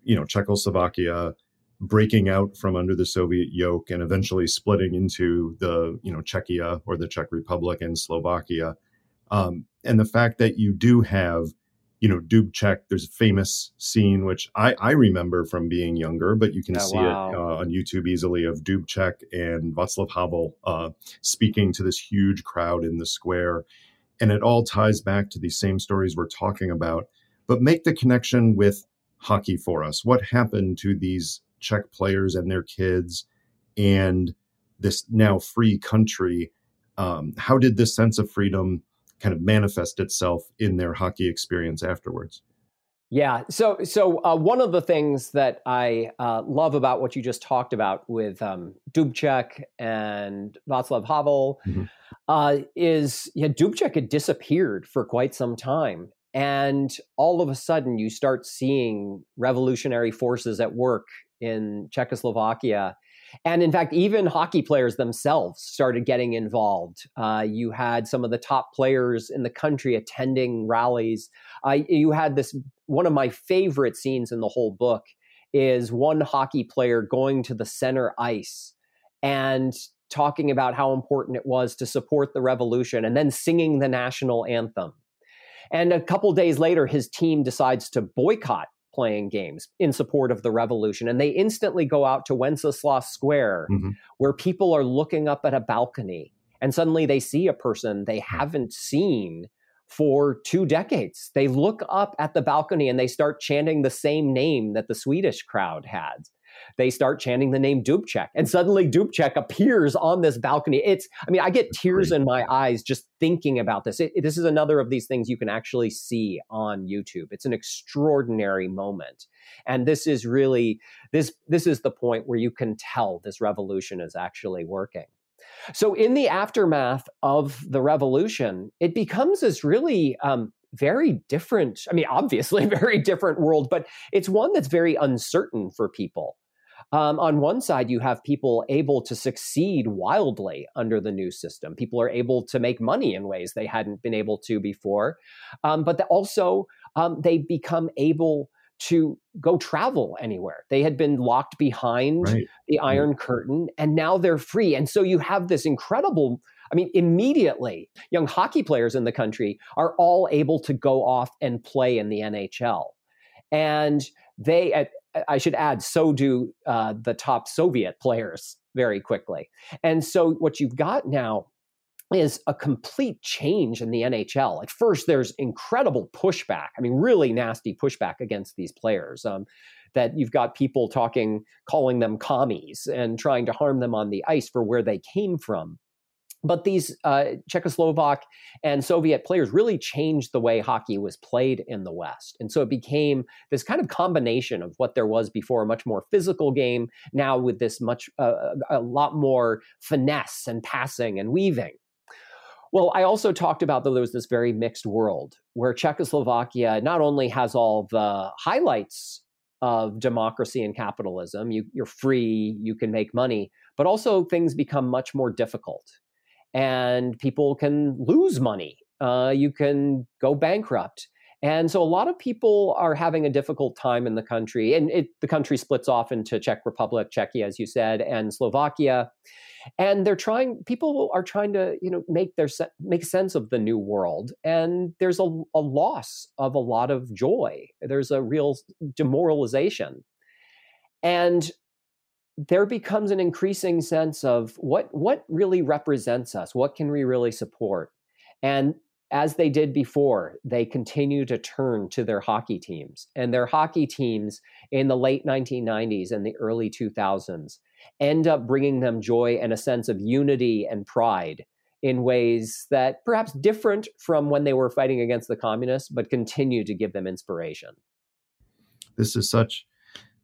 you know, Czechoslovakia breaking out from under the Soviet yoke and eventually splitting into the, you know, Czechia or the Czech Republic and Slovakia. Um, and the fact that you do have you know, Dubček, there's a famous scene which I, I remember from being younger, but you can oh, see wow. it uh, on YouTube easily of Dubček and Václav Havel uh, speaking to this huge crowd in the square. And it all ties back to these same stories we're talking about, but make the connection with hockey for us. What happened to these Czech players and their kids and this now free country? Um, how did this sense of freedom kind of manifest itself in their hockey experience afterwards. Yeah. So, so uh, one of the things that I uh, love about what you just talked about with um, Dubček and Václav Havel mm-hmm. uh, is yeah, Dubček had disappeared for quite some time. And all of a sudden, you start seeing revolutionary forces at work in Czechoslovakia and in fact, even hockey players themselves started getting involved. Uh, you had some of the top players in the country attending rallies. Uh, you had this one of my favorite scenes in the whole book is one hockey player going to the center ice and talking about how important it was to support the revolution and then singing the national anthem. And a couple days later, his team decides to boycott playing games in support of the revolution. And they instantly go out to Wenceslas Square, mm-hmm. where people are looking up at a balcony. And suddenly they see a person they haven't seen for two decades. They look up at the balcony and they start chanting the same name that the Swedish crowd had they start chanting the name Dubček. And suddenly Dubček appears on this balcony. It's, I mean, I get tears in my eyes just thinking about this. It, it, this is another of these things you can actually see on YouTube. It's an extraordinary moment. And this is really, this, this is the point where you can tell this revolution is actually working. So, in the aftermath of the revolution, it becomes this really um, very different. I mean, obviously, very different world, but it's one that's very uncertain for people. Um, on one side, you have people able to succeed wildly under the new system. People are able to make money in ways they hadn't been able to before. Um, but the, also, um, they become able to go travel anywhere. They had been locked behind right. the Iron Curtain, and now they're free. And so you have this incredible. I mean, immediately, young hockey players in the country are all able to go off and play in the NHL. And they, at, I should add, so do uh, the top Soviet players very quickly. And so what you've got now is a complete change in the NHL. At first, there's incredible pushback. I mean, really nasty pushback against these players. Um, that you've got people talking, calling them commies and trying to harm them on the ice for where they came from. But these uh, Czechoslovak and Soviet players really changed the way hockey was played in the West. And so it became this kind of combination of what there was before a much more physical game, now with this much, uh, a lot more finesse and passing and weaving. Well, I also talked about that there was this very mixed world where Czechoslovakia not only has all the highlights of democracy and capitalism, you, you're free, you can make money, but also things become much more difficult and people can lose money. Uh, you can go bankrupt. And so a lot of people are having a difficult time in the country. And it, the country splits off into Czech Republic, Czechia, as you said, and Slovakia. And they're trying, people are trying to, you know, make their make sense of the new world. And there's a, a loss of a lot of joy. There's a real demoralization. And there becomes an increasing sense of what what really represents us what can we really support? And as they did before they continue to turn to their hockey teams and their hockey teams in the late 1990s and the early 2000s end up bringing them joy and a sense of unity and pride in ways that perhaps different from when they were fighting against the communists but continue to give them inspiration. This is such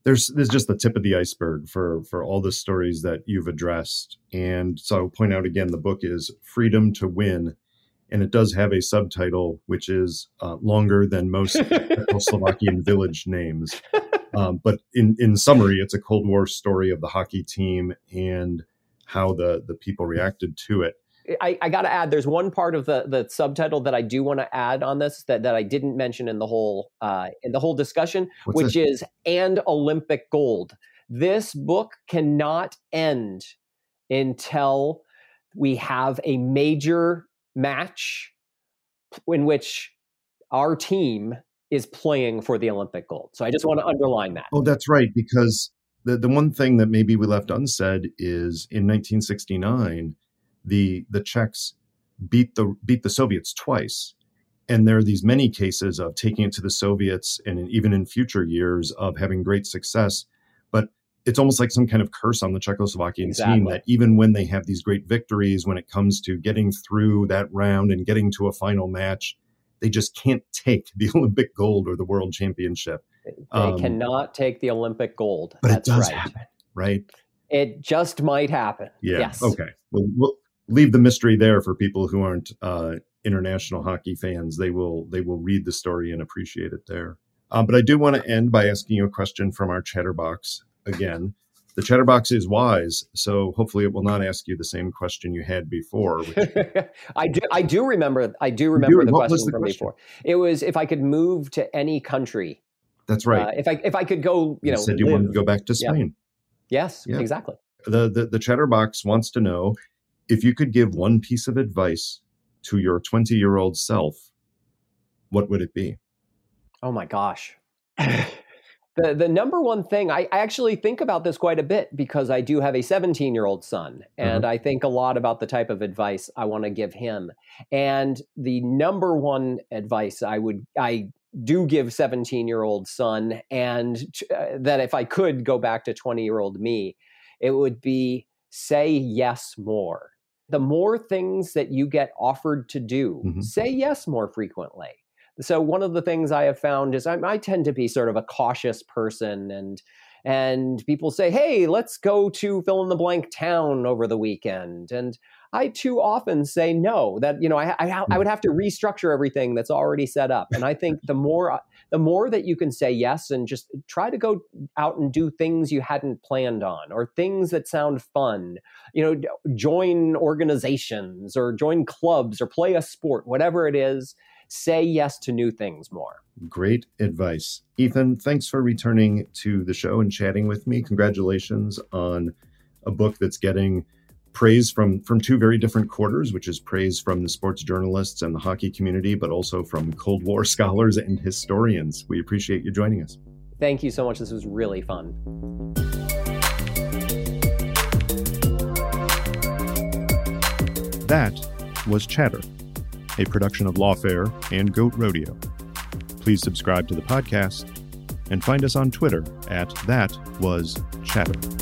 there's there's just the tip of the iceberg for for all the stories that you've addressed. And so I'll point out again, the book is Freedom to Win, and it does have a subtitle which is uh, longer than most Czechoslovakian village names. Um, but in in summary, it's a Cold War story of the hockey team and how the the people reacted to it. I, I got to add, there's one part of the the subtitle that I do want to add on this that, that I didn't mention in the whole uh, in the whole discussion, What's which this? is and Olympic gold. This book cannot end until we have a major match in which our team is playing for the Olympic gold. So I just want to underline that. Oh, that's right, because the, the one thing that maybe we left unsaid is in 1969 the the Czechs beat the beat the Soviets twice. And there are these many cases of taking it to the Soviets and even in future years of having great success. But it's almost like some kind of curse on the Czechoslovakian exactly. team that even when they have these great victories, when it comes to getting through that round and getting to a final match, they just can't take the Olympic gold or the world championship. They um, cannot take the Olympic gold. But That's it does right. happen, right? It just might happen. Yeah. Yes. Okay. Well, we'll, leave the mystery there for people who aren't uh, international hockey fans. They will they will read the story and appreciate it there. Um, but I do want to end by asking you a question from our chatterbox again. The chatterbox is wise, so hopefully it will not ask you the same question you had before. Which... I do. I do remember. I do remember do, the question the from question? before. It was if I could move to any country. That's right. Uh, if I if I could go, you, you know, said you live. wanted to go back to Spain. Yeah. Yes, yeah. exactly The, the the chatterbox wants to know if you could give one piece of advice to your 20 year old self, what would it be? Oh my gosh. the the number one thing I, I, actually think about this quite a bit because I do have a 17 year old son and mm-hmm. I think a lot about the type of advice I want to give him. And the number one advice I would I do give 17 year old son and uh, that if I could go back to 20 year old me, it would be say yes more. The more things that you get offered to do, mm-hmm. say yes more frequently so one of the things I have found is I, I tend to be sort of a cautious person and and people say, "Hey, let's go to fill in the blank town over the weekend." And I too often say no. That you know, I, I, I, hmm. would have to restructure everything that's already set up. And I think the more the more that you can say yes and just try to go out and do things you hadn't planned on or things that sound fun. You know, join organizations or join clubs or play a sport, whatever it is say yes to new things more. Great advice. Ethan, thanks for returning to the show and chatting with me. Congratulations on a book that's getting praise from from two very different quarters, which is praise from the sports journalists and the hockey community, but also from Cold War scholars and historians. We appreciate you joining us. Thank you so much. This was really fun. That was Chatter a production of Lawfare and Goat Rodeo. Please subscribe to the podcast and find us on Twitter at That Was Chatter.